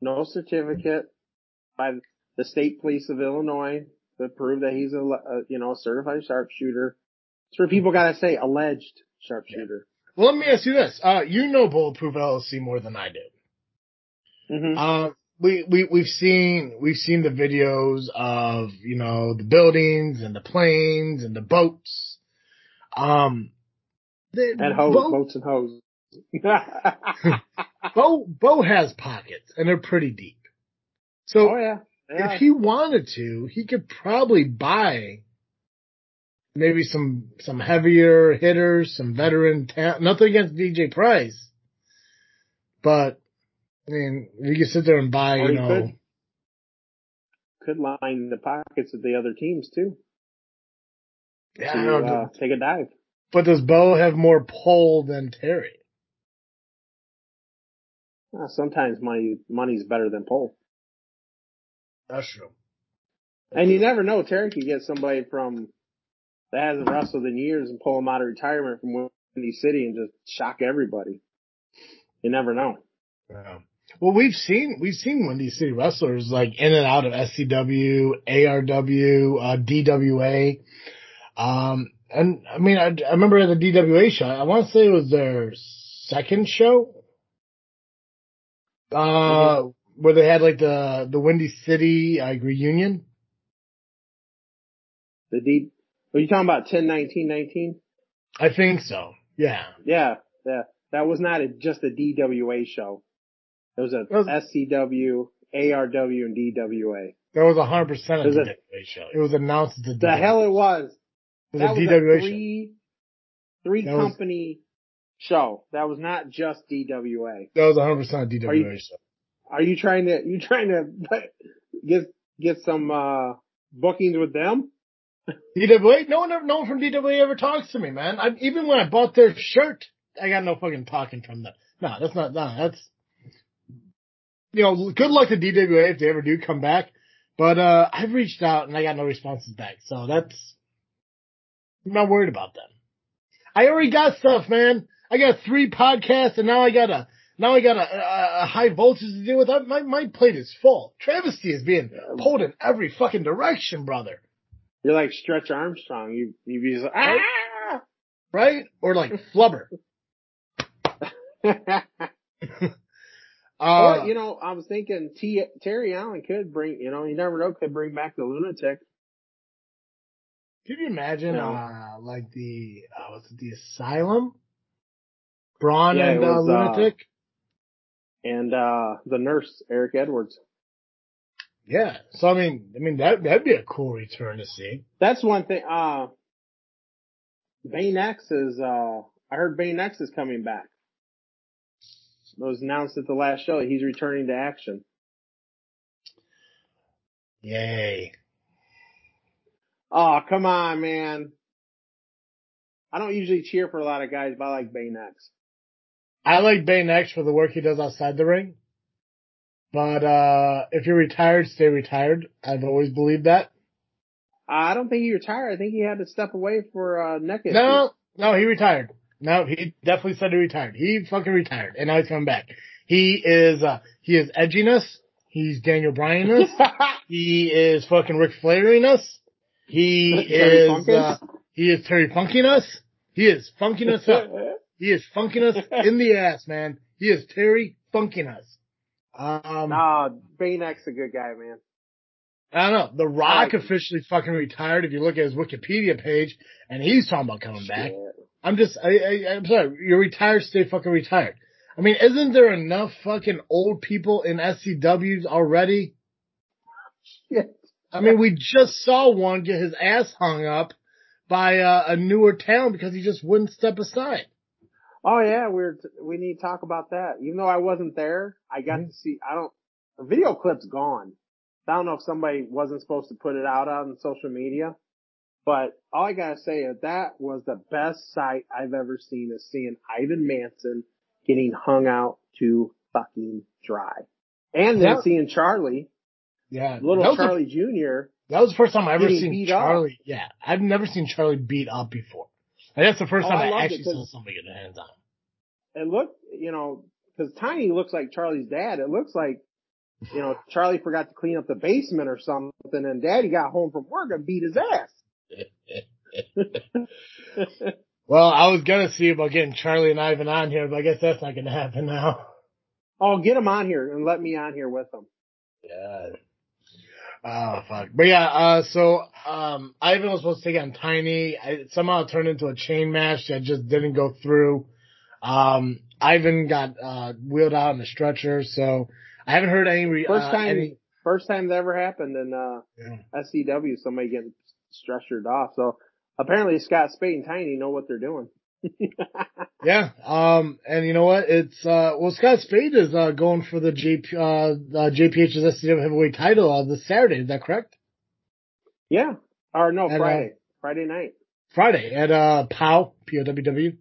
No certificate by the state police of Illinois to prove that he's a, a you know a certified sharpshooter. That's where people gotta say alleged sharpshooter. Well let me ask you this. Uh you know Bulletproof LLC more than I do. hmm Um, we, we, we've seen, we've seen the videos of, you know, the buildings and the planes and the boats. Um, the, and hose, Bo, boats and hose. Bo, Bo has pockets and they're pretty deep. So oh yeah. yeah. if he wanted to, he could probably buy maybe some, some heavier hitters, some veteran talent, nothing against DJ Price, but I mean, you can sit there and buy, Or you know, could. could line the pockets of the other teams too yeah, to I don't know, uh, take a dive. But does Bo have more pull than Terry? Uh, sometimes money money's better than pull. That's true. And you never know. Terry could get somebody from that hasn't wrestled in years and pull him out of retirement from Windy City and just shock everybody. You never know. Yeah. Well, we've seen we've seen Windy City wrestlers like in and out of SCW, ARW, uh, DWA. Um, and I mean, I, I remember at the DWA show, I want to say it was their second show, uh, where they had like the the Windy City uh, reunion. The D. Are you talking about ten nineteen nineteen? I think so. Yeah. Yeah, yeah. That was not a, just a DWA show. It was a That was- SCW, ARW, and DWA. That was a hundred percent a Was it- DWA show. It was announced as a The hell it was. It that was a was DWA a show. three, three That was- company show. That was not just DWA. That was a hundred percent a DWA Are you- show. Are you trying to, you trying to get, get some, uh, bookings with them? DWA? No one ever, no one from DWA ever talks to me, man. I, even when I bought their shirt, I got no fucking talking from them. No, that's not, no, that's, you know, good luck to DWA if they ever do come back. But, uh, I've reached out and I got no responses back. So that's, I'm not worried about them. I already got stuff, man. I got three podcasts and now I got a, now I got a, a, a high voltage to deal with. I, my, my plate is full. Travesty is being pulled in every fucking direction, brother. You're like Stretch Armstrong. You, you be like, ah! right? Or like Flubber. Uh, or, you know, I was thinking T- Terry Allen could bring, you know, you never know, could bring back the lunatic. Can you imagine, No. uh, like the, uh, was it the Asylum? Braun Yeah, and uh, was, uh, Lunatic? And, uh, the nurse, Eric Edwards. yeah. So I mean, I mean that that'd be a cool return to see. That's one thing, uh, Bane X is, uh, I heard Bane X is coming back. It was announced at the last show. that He's returning to action. Yay. Oh, come on, man. I don't usually cheer for a lot of guys, but I like Bane X. I like Bane X for the work he does outside the ring. But uh if you're retired, stay retired. I've always believed that. I don't think he retired. I think he had to step away for uh, neck issues. No, no, he retired. No, he definitely said he retired. He fucking retired, and now he's coming back. He is, uh, he is edginess. He's Daniel Bryanness. he is fucking Ric Flairiness. He is, uh, he is Terry Funkiness. He is funkiness up. He is funkiness in the ass, man. He is Terry Funkiness. Um, Nah, Bane a good guy, man. I don't know. The Rock Like- officially fucking retired. If you look at his Wikipedia page, and he's talking about coming back. I'm just, I, I, I'm sorry. You're retired. Stay fucking retired. I mean, isn't there enough fucking old people in SCWs already? Shit. I mean, we just saw one get his ass hung up by uh, a newer town because he just wouldn't step aside. Oh yeah, we're t- we need to talk about that. Even though I wasn't there, I got Mhm. to see. I don't. The video clip's gone. I don't know if somebody wasn't supposed to put it out on social media, but all I gotta say is that was the best sight I've ever seen is seeing Ivan Manson getting hung out to fucking dry, and then seeing Charlie, Yeah, little Charlie Jr. that was the first time I ever seen beat up. Charlie. Yeah, I've never seen Charlie beat up before. And that's the first Oh, time I I, actually 'cause- saw somebody get their hands on him. it looked, you know, because Tiny looks like Charlie's dad. It looks like, you know, Charlie forgot to clean up the basement or something, and Daddy got home from work and beat his ass. Well, I was gonna see about getting Charlie and Ivan on here, but I guess that's not gonna happen now. oh, get them on here and let me on here with them. Yeah. Oh fuck. But yeah, uh, so, um, Ivan was supposed to take on Tiny. I, somehow it turned into a chain match that just didn't go through. Um, Ivan got, uh, wheeled out on a stretcher, so I haven't heard any, re- First uh, time, any, first time that ever happened in uh, Yeah. SCW, somebody getting stretchered off. So apparently Scott Spade and Tiny know what they're doing. yeah, um, and you know what? It's, uh, well, Scott Spade is, uh, going for the JP, uh, uh JPH's SCW heavyweight title, uh, this Saturday. Is that correct? yeah. Or no, And, uh, Friday. Friday night. Friday at, uh, POW, P-O-W-W.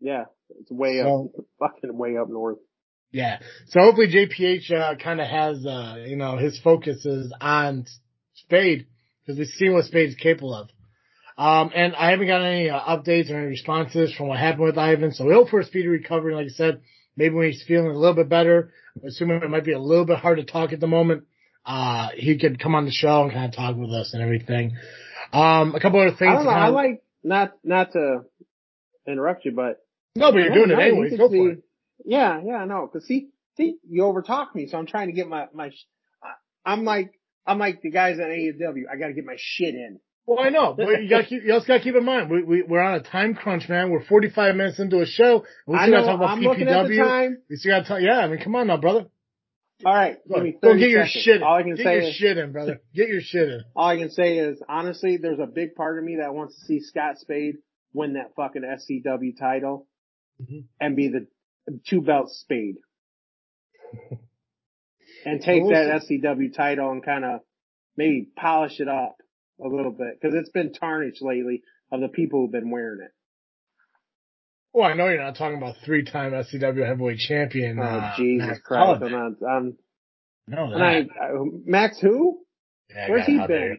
Yeah. It's way So- up, fucking way up north. Yeah. So hopefully JPH uh, kind of has uh, you know his focus is on Spade because we've seen what Spade is capable of. Um, and I haven't got any uh, updates or any responses from what happened with Ivan. So we hope for a speedy recovery. Like I said, maybe when he's feeling a little bit better, assuming it might be a little bit hard to talk at the moment, uh, he could come on the show and kind of talk with us and everything. Um, a couple other things. I don't know. I like not not to interrupt you, but no, but you're doing it anyways. Go for it. Yeah, yeah, no, cause see, see, you overtalk me, so I'm trying to get my, my, I'm like, I'm like the guys at AEW, I gotta get my shit in. Well, I know, but you got you also got to keep in mind we we we're on a time crunch, man. We're 45 minutes into a show. We still got to talk about I'm looking at the time. We still got to talk. Yeah, I mean, come on now, brother. Alright, Go, give me go get your seconds. shit in. All I can get say your is, shit in, brother. Get your shit in. all I can say is, honestly, there's a big part of me that wants to see Scott Spade win that fucking SCW title Mhm. and be the two belt Spade. and take Well, we'll that SCW title and kind of maybe polish it up a little bit because it's been tarnished lately of the people who've been wearing it. Well, I know you're not talking about three-time SCW heavyweight champion. Oh uh, Jesus Max Christ! I'm not. I'm. No, And I, that. I, Max who? Yeah, Where's he been? you.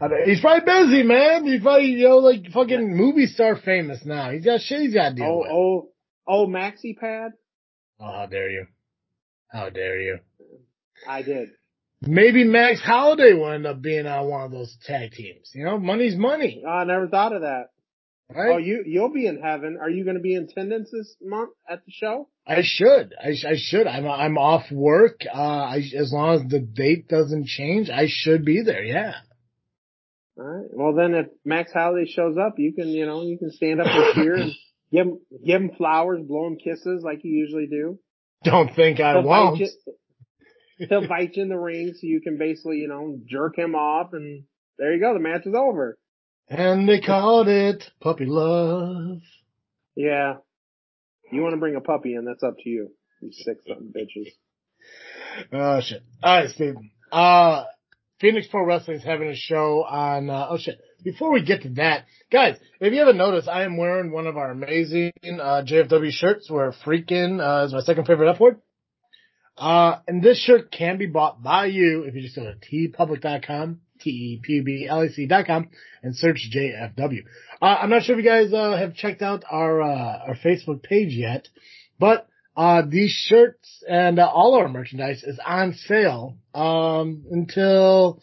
How dare- He's probably busy, man. He's probably you know like fucking movie star famous now. He's got shit he's got to deal Oh, with. oh, oh, Maxi Pad. Oh, how dare you? How dare you? I did. Maybe Max Holiday will end up being on one of those tag teams. You know, money's money. I never thought of that. Right? Oh, you you'll be in heaven. Are you going to be in attendance this month at the show? I should. I, sh- I should. I'm I'm off work. Uh, I, as long as the date doesn't change, I should be there. Yeah. All right. Well, then if Max Holiday shows up, you can you know you can stand up and cheer and give him give him flowers, blow him kisses like you usually do. Don't think I He'll won't. bite you. He'll bite you in the ring, so you can basically you know jerk him off, and there you go. The match is over. And they called it puppy love. Yeah. You want to bring a puppy in? That's up to you. You sick son bitches. Oh shit. Alright, Steve. Uh, Phoenix Pro Wrestling is having a show on, uh, oh shit. Before we get to that, guys, if you haven't noticed, I am wearing one of our amazing, uh, JFW shirts where freaking, uh, is my second favorite F word. Uh, and this shirt can be bought by you if you just go to tpublic.com, T-E-P-U-B-L-A-C dot com and search JFW. Uh, I'm not sure if you guys, uh, have checked out our, uh, our Facebook page yet, but uh, these shirts and uh, all our merchandise is on sale um, until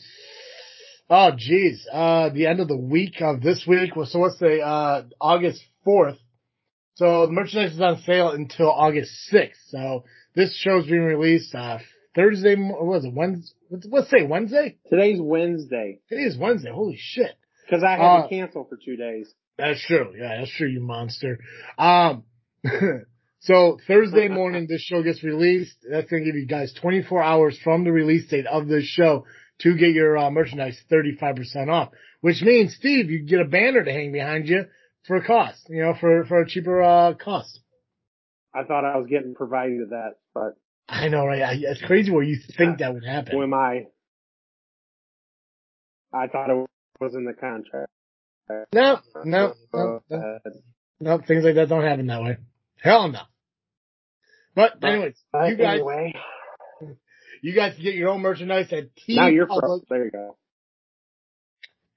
oh geez, uh, the end of the week of this week. Well, so what's the uh, August fourth? So the merchandise is on sale until August sixth. So this show's being released uh, Thursday. What was it? Wednesday? Let's say Wednesday. Today's Wednesday Today is Wednesday. Holy shit. because I had Uh, to cancel for two days. That's true. Yeah, that's true, you monster. Um, so Thursday morning, this show gets released. That's going to give you guys 24 hours from the release date of this show to get your uh, merchandise 35% off, which means, Steve, you get a banner to hang behind you for a cost, you know, for, for a cheaper, uh, cost. I thought I was getting provided at that, but I know, right? I, it's crazy where you think that would happen. who am I? I thought it was in the contract. No, no, no, no, Uh, no, things like that don't happen that way. Hell no. But anyways, uh, you guys, anyway, you guys get your own merchandise at T now you're pro. Public. There you go.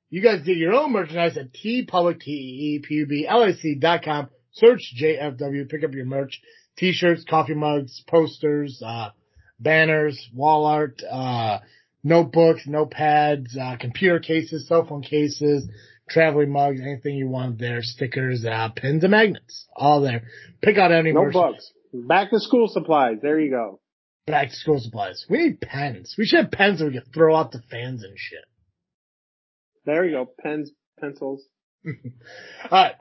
You guys get your own merchandise at tpublic, T-E-P-U-B-L-A-C dot com. Search JFW, pick up your merch, t-shirts, coffee mugs, posters, uh, banners, wall art, uh, notebooks, notepads, uh, computer cases, cell phone cases, traveling mugs, anything you want there, stickers, uh, pins and magnets, all there. Pick out any No merch. books. Back to school supplies. There you go. Back to school supplies. We need pens. We should have pens that we could throw out the fans and shit. There you go. Pens, pencils. Alright.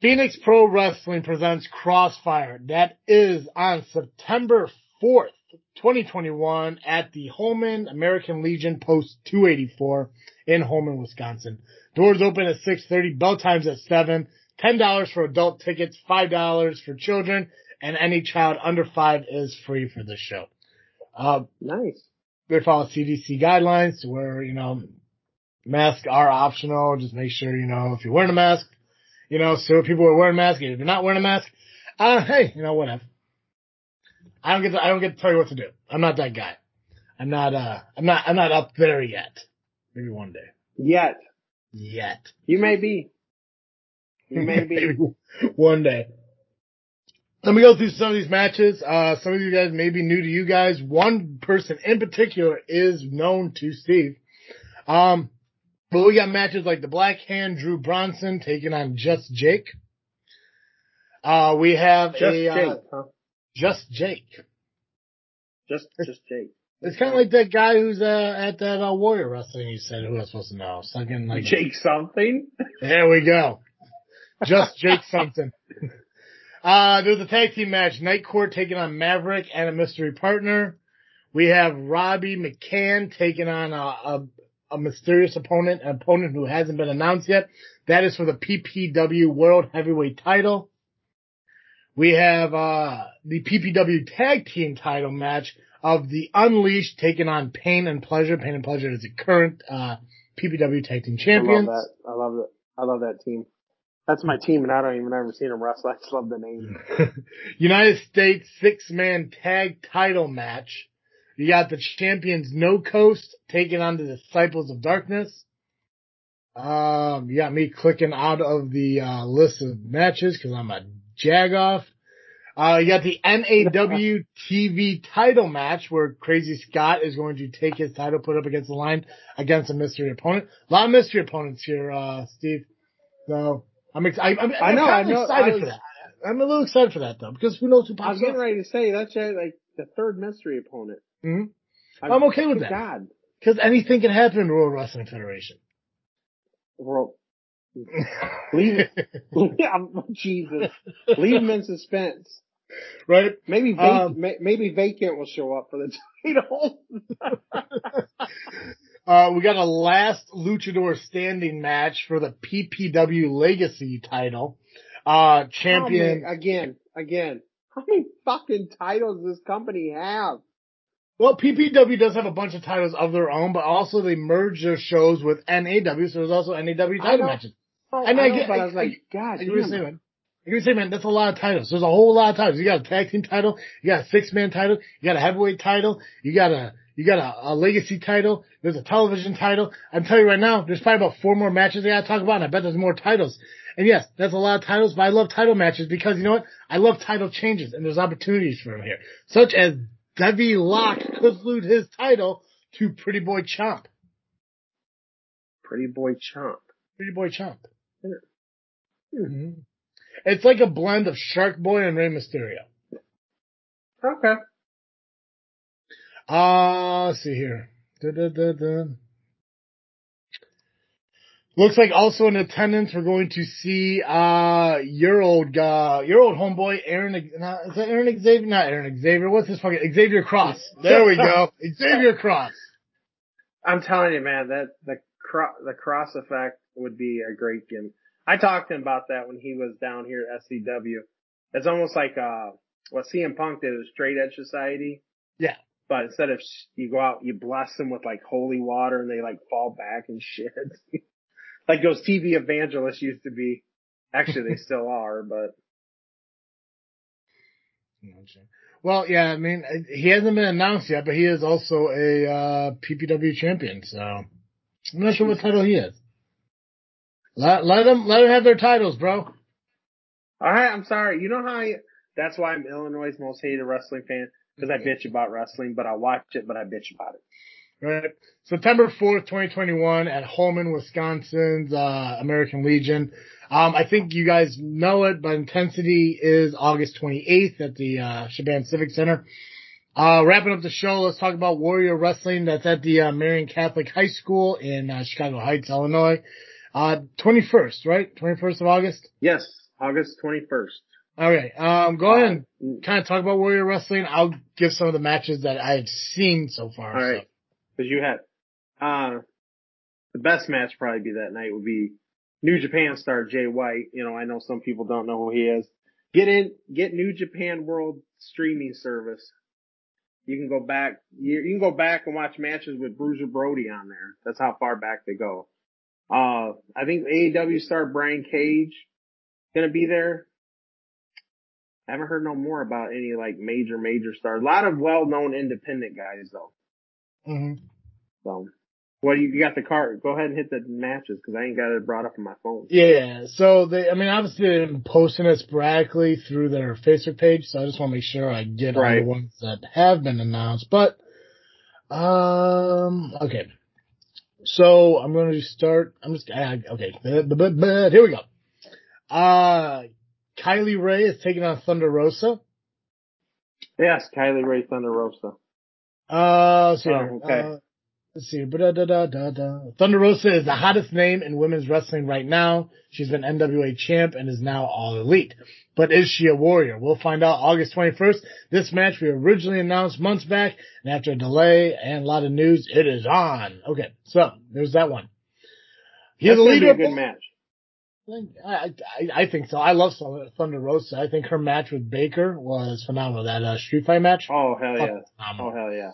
Phoenix Pro Wrestling presents Crossfire. That is on September 4th, 2021 at the Holmen American Legion Post 284 in Holmen, Wisconsin. Doors open at 6.30, bell times at 7, $10 for adult tickets, $5 for children, and any child under 5 is free for the show. Uh, Nice. they follow CDC guidelines to where, you know, masks are optional. Just make sure, you know, if you're wearing a mask, you know, so people are wearing masks. If you're not wearing a mask, uh, hey, you know, whatever. I don't get to, I don't get to tell you what to do. I'm not that guy. I'm not, uh, I'm not, I'm not up there yet. Maybe one day. Yet. Yet. You may be. You may be. Maybe one day. Let me go through some of these matches. Uh, some of you guys may be new to you guys. One person in particular is known to Steve. Um, but we got matches like the Black Hand Drew Bronson taking on Just Jake. Uh, we have Just a, Jake, uh, huh? Just Jake. Just, just Jake. It's kind of like that guy who's, uh, at that, uh, Warrior Wrestling you said, who was supposed to know. Something like, Jake something? There we go. Just Jake something. Uh, there's a tag team match. Night Court taking on Maverick and a mystery partner. We have Robbie McCann taking on a, a, a mysterious opponent, an opponent who hasn't been announced yet. That is for the PPW World Heavyweight title. We have, uh, the PPW Tag Team title match of the Unleashed taking on Pain and Pleasure. Pain and Pleasure is the current, uh, PPW Tag Team champions. I love that. I love it. I love that team. That's my team, and I don't even ever seen them wrestle. I just love the name. United States six man tag title match. You got the champions No Coast taking on the Disciples of Darkness. Um, you got me clicking out of the uh, list of matches because I'm a jagoff. Uh, you got the NAW TV title match where Crazy Scott is going to take his title, put up against the line against a mystery opponent. A lot of mystery opponents here, uh, Steve. So I'm ex- I, I'm, I know, I'm know, excited I for that. I'm a little excited for that though, because who knows who pops I was getting up. ready to say that's like the third mystery opponent. Mhm. I'm okay with that. Because anything can happen in the World Wrestling Federation. world. Leave I'm- Jesus. Leave him in suspense. right? Maybe vac- Um, ma- maybe vacant will show up for the title. Uh, we got a last luchador standing match for the PPW Legacy title. Uh, champion. How many- again, again. How many fucking titles does this company have? Well, PPW does have a bunch of titles of their own, but also they merge their shows with NAW, so there's also NAW title know. matches. Oh, I mean, I get- I I- was like, God I agree with damn. you, man. I agree with you, man. That's a lot of titles. There's a whole lot of titles. You got a tag team title, you got a six man title, you got a heavyweight title, you got a you got a, a legacy title. There's a television title. I'm telling you right now, there's probably about four more matches I gotta talk about, and I bet there's more titles. And yes, that's a lot of titles, but I love title matches because you know what? I love title changes, and there's opportunities for them here, such as Debbie Locke could lose his title to Pretty Boy Chomp. Pretty boy chomp. Pretty Boy Chomp. Yeah. Mhm. It's like a blend of Shark Boy and Rey Mysterio. Okay. Uh, let's see here. Da, da, da. Looks like also in attendance we're going to see uh your old uh your old homeboy Aaron not, is that Aaron Xavier not Aaron Xavier what's his fucking Xavier Cross there we go Xavier Cross I'm telling you, man, that the cro- the cross effect would be a great gimmick. I talked to him about that when he was down here at SCW. It's almost like uh what CM Punk did with Straight Edge Society. Yeah. But instead of sh- you go out, you bless them with like holy water, and they like fall back and shit. Like those TV evangelists used to be. Actually, they still are, but well yeah I mean he hasn't been announced yet but he is also a uh PPW champion so I'm not sure what title he is let let them let them have their titles bro all right. I'm sorry. You know how I, that's why I'm Illinois' most hated wrestling fan because I bitch about wrestling, but I watch it, but I bitch about it. Right. September 4th, 2021 at Holmen, Wisconsin's, uh, American Legion. Um, I think you guys know it, but Intensity is August 28th at the, uh, Shaban Civic Center. Uh, wrapping up the show, let's talk about Warrior Wrestling. That's at the, uh, Marion Catholic High School in, uh, Chicago Heights, Illinois. Uh, 21st, right? 21st of August? Yes, August 21st. All right. Um, go ahead Mm, and kind of talk about Warrior Wrestling. I'll give some of the matches that I've seen so far. All so. Cause you had, uh, the best match probably be that night would be New Japan star Jay White. You know, I know some people don't know who he is. Get in, get New Japan World streaming service. You can go back, you, you can go back and watch matches with Bruiser Brody on there. That's how far back they go. Uh, I think AEW star Brian Cage gonna be there. I haven't heard no more about any like major, major stars. A lot of well-known independent guys though. Mhm. So, well, you, you got the card? Go ahead and hit the matches because I ain't got it brought up on my phone. Yeah, so they, I mean, obviously they've been posting it sporadically through their Facebook page, so I just want to make sure I get all the ones that have been announced. But, um, okay. So I'm going to start, I'm just, ah, okay, but, but, but, here we go. Uh, Kylie Rae is taking on Thunder Rosa. Yes, Kylie Rae Thunder Rosa. Uh, let's Oh, okay. Uh, let's see. Da, da, da, da, da. Thunder Rosa is the hottest name in women's wrestling right now. She's been NWA champ and is now all elite. But is she a warrior? We'll find out August 21st. This match we originally announced months back, and after a delay and a lot of news, it is on. Okay, so there's that one. He's That's the gonna be a good match. I, I, I think so. I love Thunder Rosa. I think her match with Baker was phenomenal. That uh, Street Fight match. Oh hell yeah! Phenomenal. Oh hell yeah!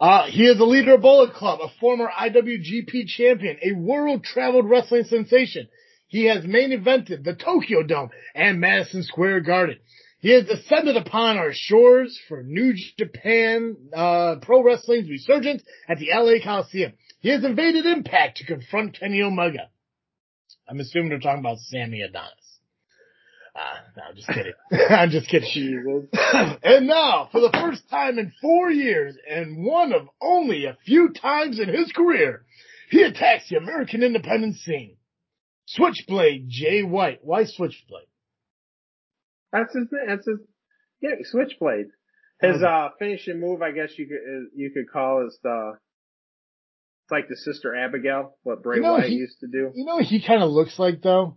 Uh, he is the leader of Bullet Club, a former IWGP champion, a world traveled wrestling sensation. He has main evented the Tokyo Dome and Madison Square Garden. He has descended upon our shores for New Japan, uh, Pro Wrestling's resurgence at the LA Coliseum. He has invaded Impact to confront Kenny Omega. I'm assuming they're talking about Sammy Adonis. Uh, no, I'm just kidding. I'm just kidding. Jesus. and now, for the first time in four years and one of only a few times in his career, he attacks the American independence scene. Switchblade Jay White. Why Switchblade? That's his. That's his. Yeah, Switchblade. His Okay. uh finishing move, I guess you could you could call is the. It's like the sister Abigail, what Bray You know, Wyatt he- used to do. You know what he kind of looks like though?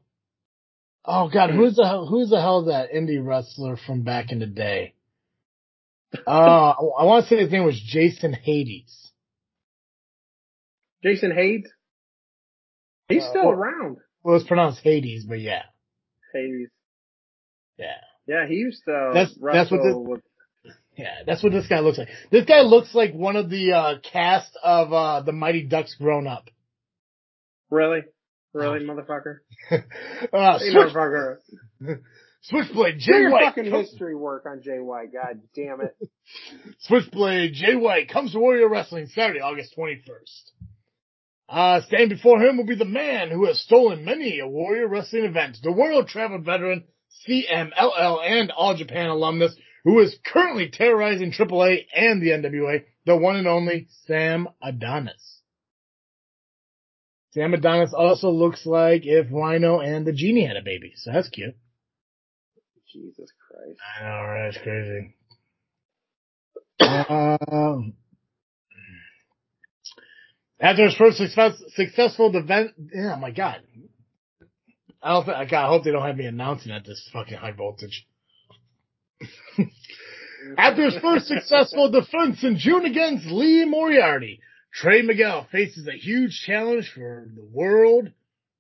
Oh god, who's the hell, who's the hell that indie wrestler from back in the day? Uh, I want to say his name was Jason Hades. Jason Hades. He's Uh, still or- around. Well, it's pronounced Hades, but yeah, Hades. yeah, Yeah, he used to That's- that's what wrestle with. yeah. That's what this guy looks like. This guy looks like one of the uh, cast of uh, the Mighty Ducks grown up. Really, really, motherfucker. uh, Hey, switch, motherfucker. Switchblade Jay your White. fucking comes- history work on Jay White. God damn it. Switchblade Jay White comes to Warrior Wrestling Saturday, August 21st. Uh, standing before him will be the man who has stolen many a Warrior Wrestling event, the world travel veteran, CMLL and All Japan alumnus, who is currently terrorizing AAA and the NWA, the one and only Sam Adonis. Sam Adonis also looks like if Rhino and the Genie had a baby, so that's cute. Jesus Christ. I know, right? It's crazy. um, after his first success, successful event, yeah, my God. I don't think, God, I hope they don't have me announcing at this fucking high voltage. After his first successful defense in June against Lee Moriarty, Trey Miguel faces a huge challenge for the World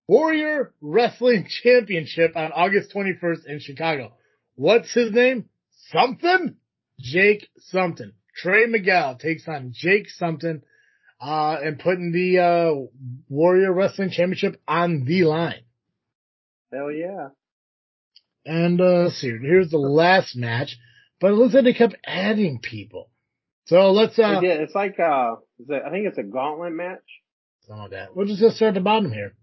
Warrior Wrestling Championship on August 21st in Chicago. What's his name? Something? Jake Something. Trey Miguel takes on Jake Something, uh, and putting the, uh, Warrior Wrestling Championship on the line. Hell yeah. And, uh, let's see, here's the last match, but it looks like they kept adding people. So let's, uh, They did. It's like uh, it- I think it's a gauntlet match. some of that. We'll just go start at the bottom here.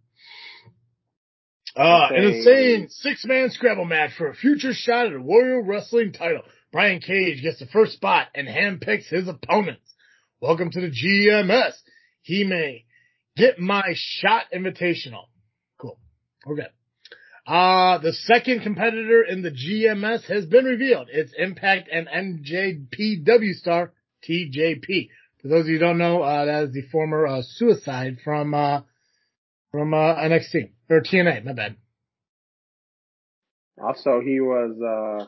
Uh, an insane six-man Scramble match for a future shot at a Warrior Wrestling title. Brian Cage gets the first spot and handpicks his opponents. Welcome to the GMS. He may get my shot invitational. Cool. We're good. Uh, the second competitor in the GMS has been revealed. It's Impact and NJPW star TJP. For those of you who don't know, uh, that is the former, uh, suicide from, uh, from, uh, NXT. Or TNA, my bad. Also, he was uh,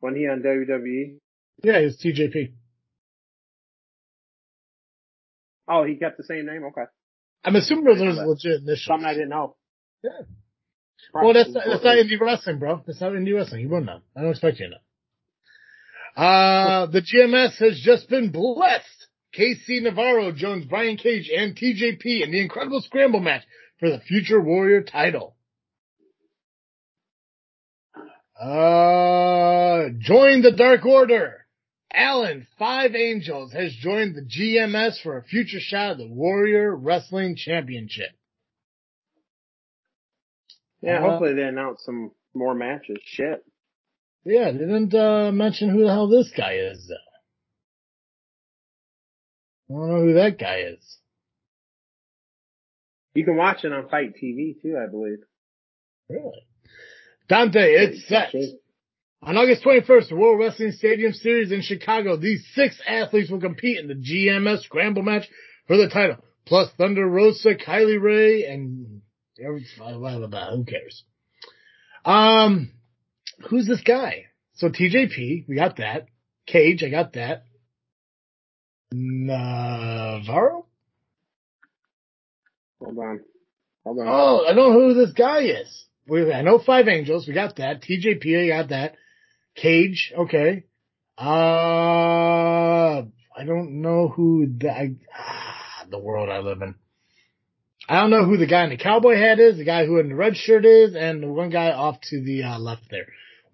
when he on WWE. Yeah, it's TJP. Oh, he kept the same name. Okay, I'm assuming those are his legit initials. something I didn't know. Yeah. Well, that's not, that's not indie wrestling, bro. That's not indie wrestling. You wouldn't know. I don't expect you to know. Uh, the GMS has just been blessed. KC Navarro joins Brian Cage and TJP in the incredible scramble match for the future warrior title. Uh, join the Dark Order. Alan, Five Angels, has joined the GMS for a future shot at the Warrior Wrestling Championship. Yeah, Uh, hopefully they announce some more matches. Shit. Yeah, they didn't uh, mention who the hell this guy is. I don't know who that guy is. You can watch it on FITE TV too, I believe. Really? Dante, it's set. On August 21st, the World Wrestling Stadium Series in Chicago, these six athletes will compete in the GMS Scramble match for the title. Plus Thunder Rosa, Kylie Rae, and blah, blah, blah, who cares? Um, who's this guy? So TJP, we got that. Cage, I got that. Navarro? Hold on. Hold on. Oh, I know who this guy is. We, I know Five Angels. We got that. TJP, I got that. Cage, okay. Uh, I don't know who that, ah, the world I live in. I don't know who the guy in the cowboy hat is, the guy who in the red shirt is, and the one guy off to the uh, left there.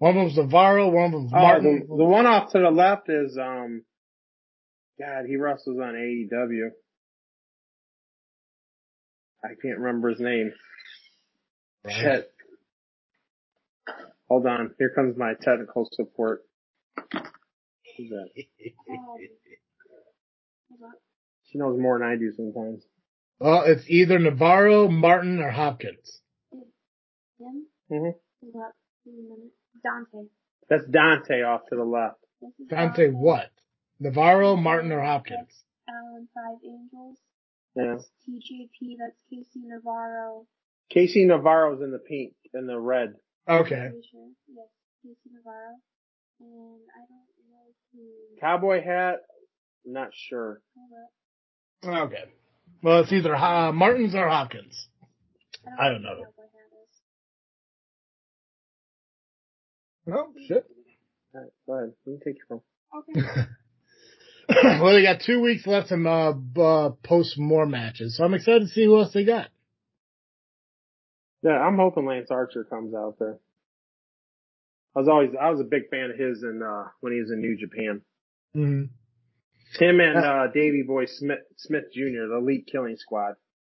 One of them's Navarro, one of them's Oh, Martin. the, the one off to the left is um. God, he wrestles on AEW. I can't remember his name. Right. Shit. Hold on. Here comes my technical support. Who's that? She knows more than I do sometimes. Well, it's either Navarro, Martin, or Hopkins. Him? What? Wait a minute. Dante. That's Dante off to the left. This Dante what? Navarro, Martin, or Hopkins? Alan Five Angels. Yeah. That's TJP. That's KC Navarro. KC Navarro's in the pink and the red. Okay. Sure. Yes, KC Navarro. And I don't know who. Cowboy hat. Not sure. Okay. Well, it's either uh, Martins or Hopkins. I don't who know. Oh, shit. All right, go ahead. You can take your phone. Okay. well, they got two weeks left to uh, uh, post more matches, so I'm excited to see who else they got. Yeah, I'm hoping Lance Archer comes out there. I was always I was a big fan of his in uh when he was in New Japan. hmm Him and uh Davey Boy Smith Smith Jr. the Elite Killing Squad.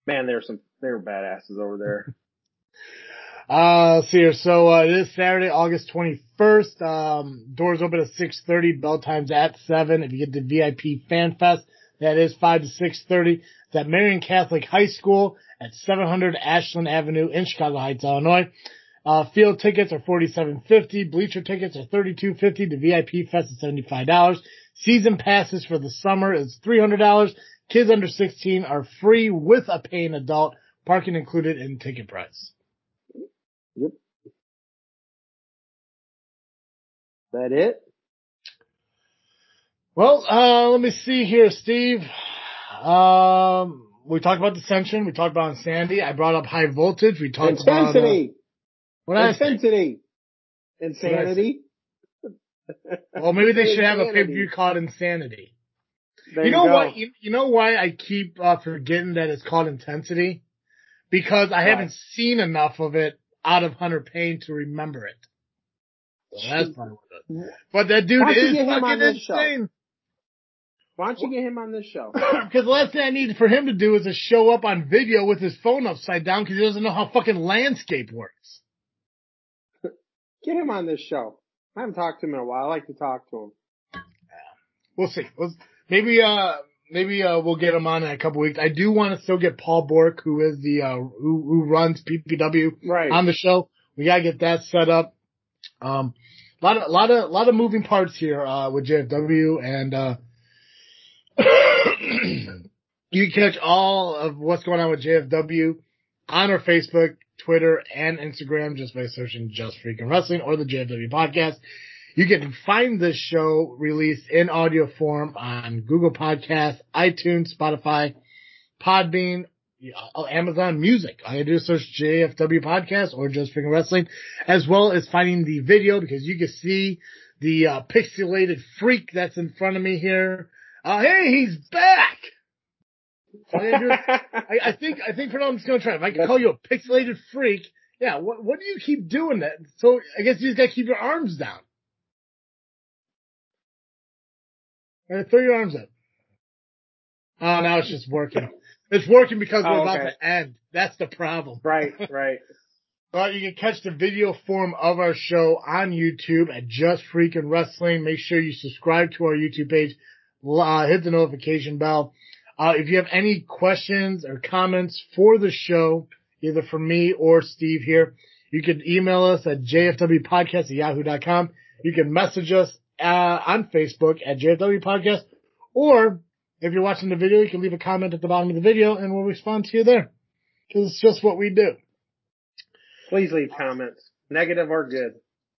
Man, they were some they were badasses over there. Uh, let's see here. So, uh, it is Saturday, August 21st. Um, doors open at 6.30, bell times at 7. If you get the VIP Fan Fest, that is 5 to 6.30. It's at Marion Catholic High School at 700 Ashland Avenue in Chicago Heights, Illinois. Uh, field tickets are $47.50. Bleacher tickets are $32.50. The VIP Fest is $75. Season passes for the summer is $300. Kids under 16 are free with a paying adult. Parking included in ticket price. That it? Well, uh, let me see here, Steve. Um, we talked about dissension. We talked about insanity. I brought up high voltage. We talked about, uh, Intensity. what I say? Intensity. Insanity. Well, maybe they should have a Insanity. pay-per-view called Insanity. There you know go. what? You, you know why I keep uh, forgetting that it's called Intensity? Because I Why? haven't seen enough of it out of Hunter Payne to remember it. So that's probably what it. But that dude is get him on fucking this show? insane. Why don't you get him on this show? Because the last thing I need for him to do is to show up on video with his phone upside down because he doesn't know how fucking landscape works. Get him on this show. I haven't talked to him in a while. I like to talk to him. We'll see. We'll, maybe, uh, maybe, uh, we'll get him on in a couple weeks. I do want to still get Paul Bork, who is the, uh, who, who runs PPW Right. on the show. We gotta get that set up. Um, a lot of, a lot of, a lot of moving parts here, uh, with JFW and, uh, you can catch all of what's going on with JFW on our Facebook, Twitter, and Instagram just by searching Just Freaking Wrestling or the JFW podcast. You can find this show released in audio form on Google Podcasts, iTunes, Spotify, Podbean, uh, Amazon Music. All you do is search JFW Podcast or Just Freaking Wrestling, as well as finding the video because you can see the uh, pixelated freak that's in front of me here. Uh, hey, he's back! All you do is- I, I think I think for now I'm just gonna try. If I can call you a pixelated freak, yeah. What what do you keep doing that? So I guess you just gotta keep your arms down. Right, throw your arms up. Oh, now it's just working. It's working because we're Oh, about okay. to end. That's the problem. right, right. Well, you can catch the video form of our show on YouTube at Just Freaking Wrestling. Make sure you subscribe to our YouTube page. Uh, hit the notification bell. Uh, if you have any questions or comments for the show, either from me or Steve here, you can email us at jfwpodcast at yahoo.com. You can message us uh, on Facebook at JFW Podcast, or if you're watching the video, you can leave a comment at the bottom of the video and we'll respond to you there. Because it's just what we do. Please leave comments, negative or good.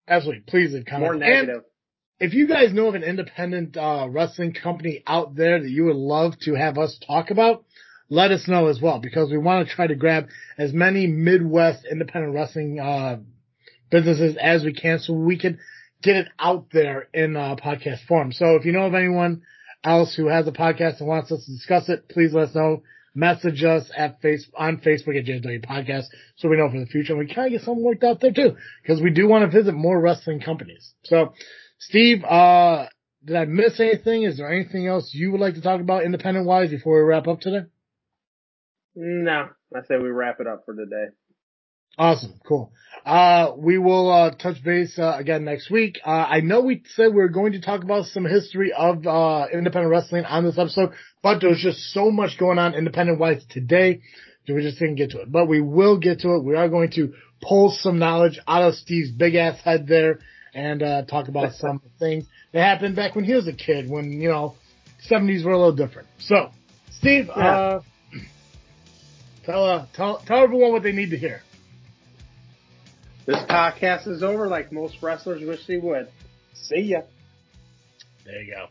Absolutely. Please leave comments. More And negative. if you guys know of an independent uh, wrestling company out there that you would love to have us talk about, let us know as well because we want to try to grab as many Midwest independent wrestling uh, businesses as we can so we can get it out there in uh, podcast form. So if you know of anyone else who has a podcast and wants us to discuss it, please let us know. Message us at face on Facebook at JW Podcast so we know for the future. And we kind of get something worked out there too because we do want to visit more wrestling companies. So Steve, uh, did I miss anything? Is there anything else you would like to talk about independent wise before we wrap up today? No, I say we wrap it up for today. Awesome. Cool. Uh, we will, uh, touch base, uh, again next week. Uh, I know we said we are going to talk about some history of, uh, independent wrestling on this episode, but there's just so much going on independent wise today that we just didn't get to it. But we will get to it. We are going to pull some knowledge out of Steve's big ass head there and, uh, talk about some things that happened back when he was a kid when, you know, 70s were a little different. So, Steve, Yeah. uh, tell, uh, tell, tell everyone what they need to hear. This podcast is over like most wrestlers wish they would. See ya. There you go.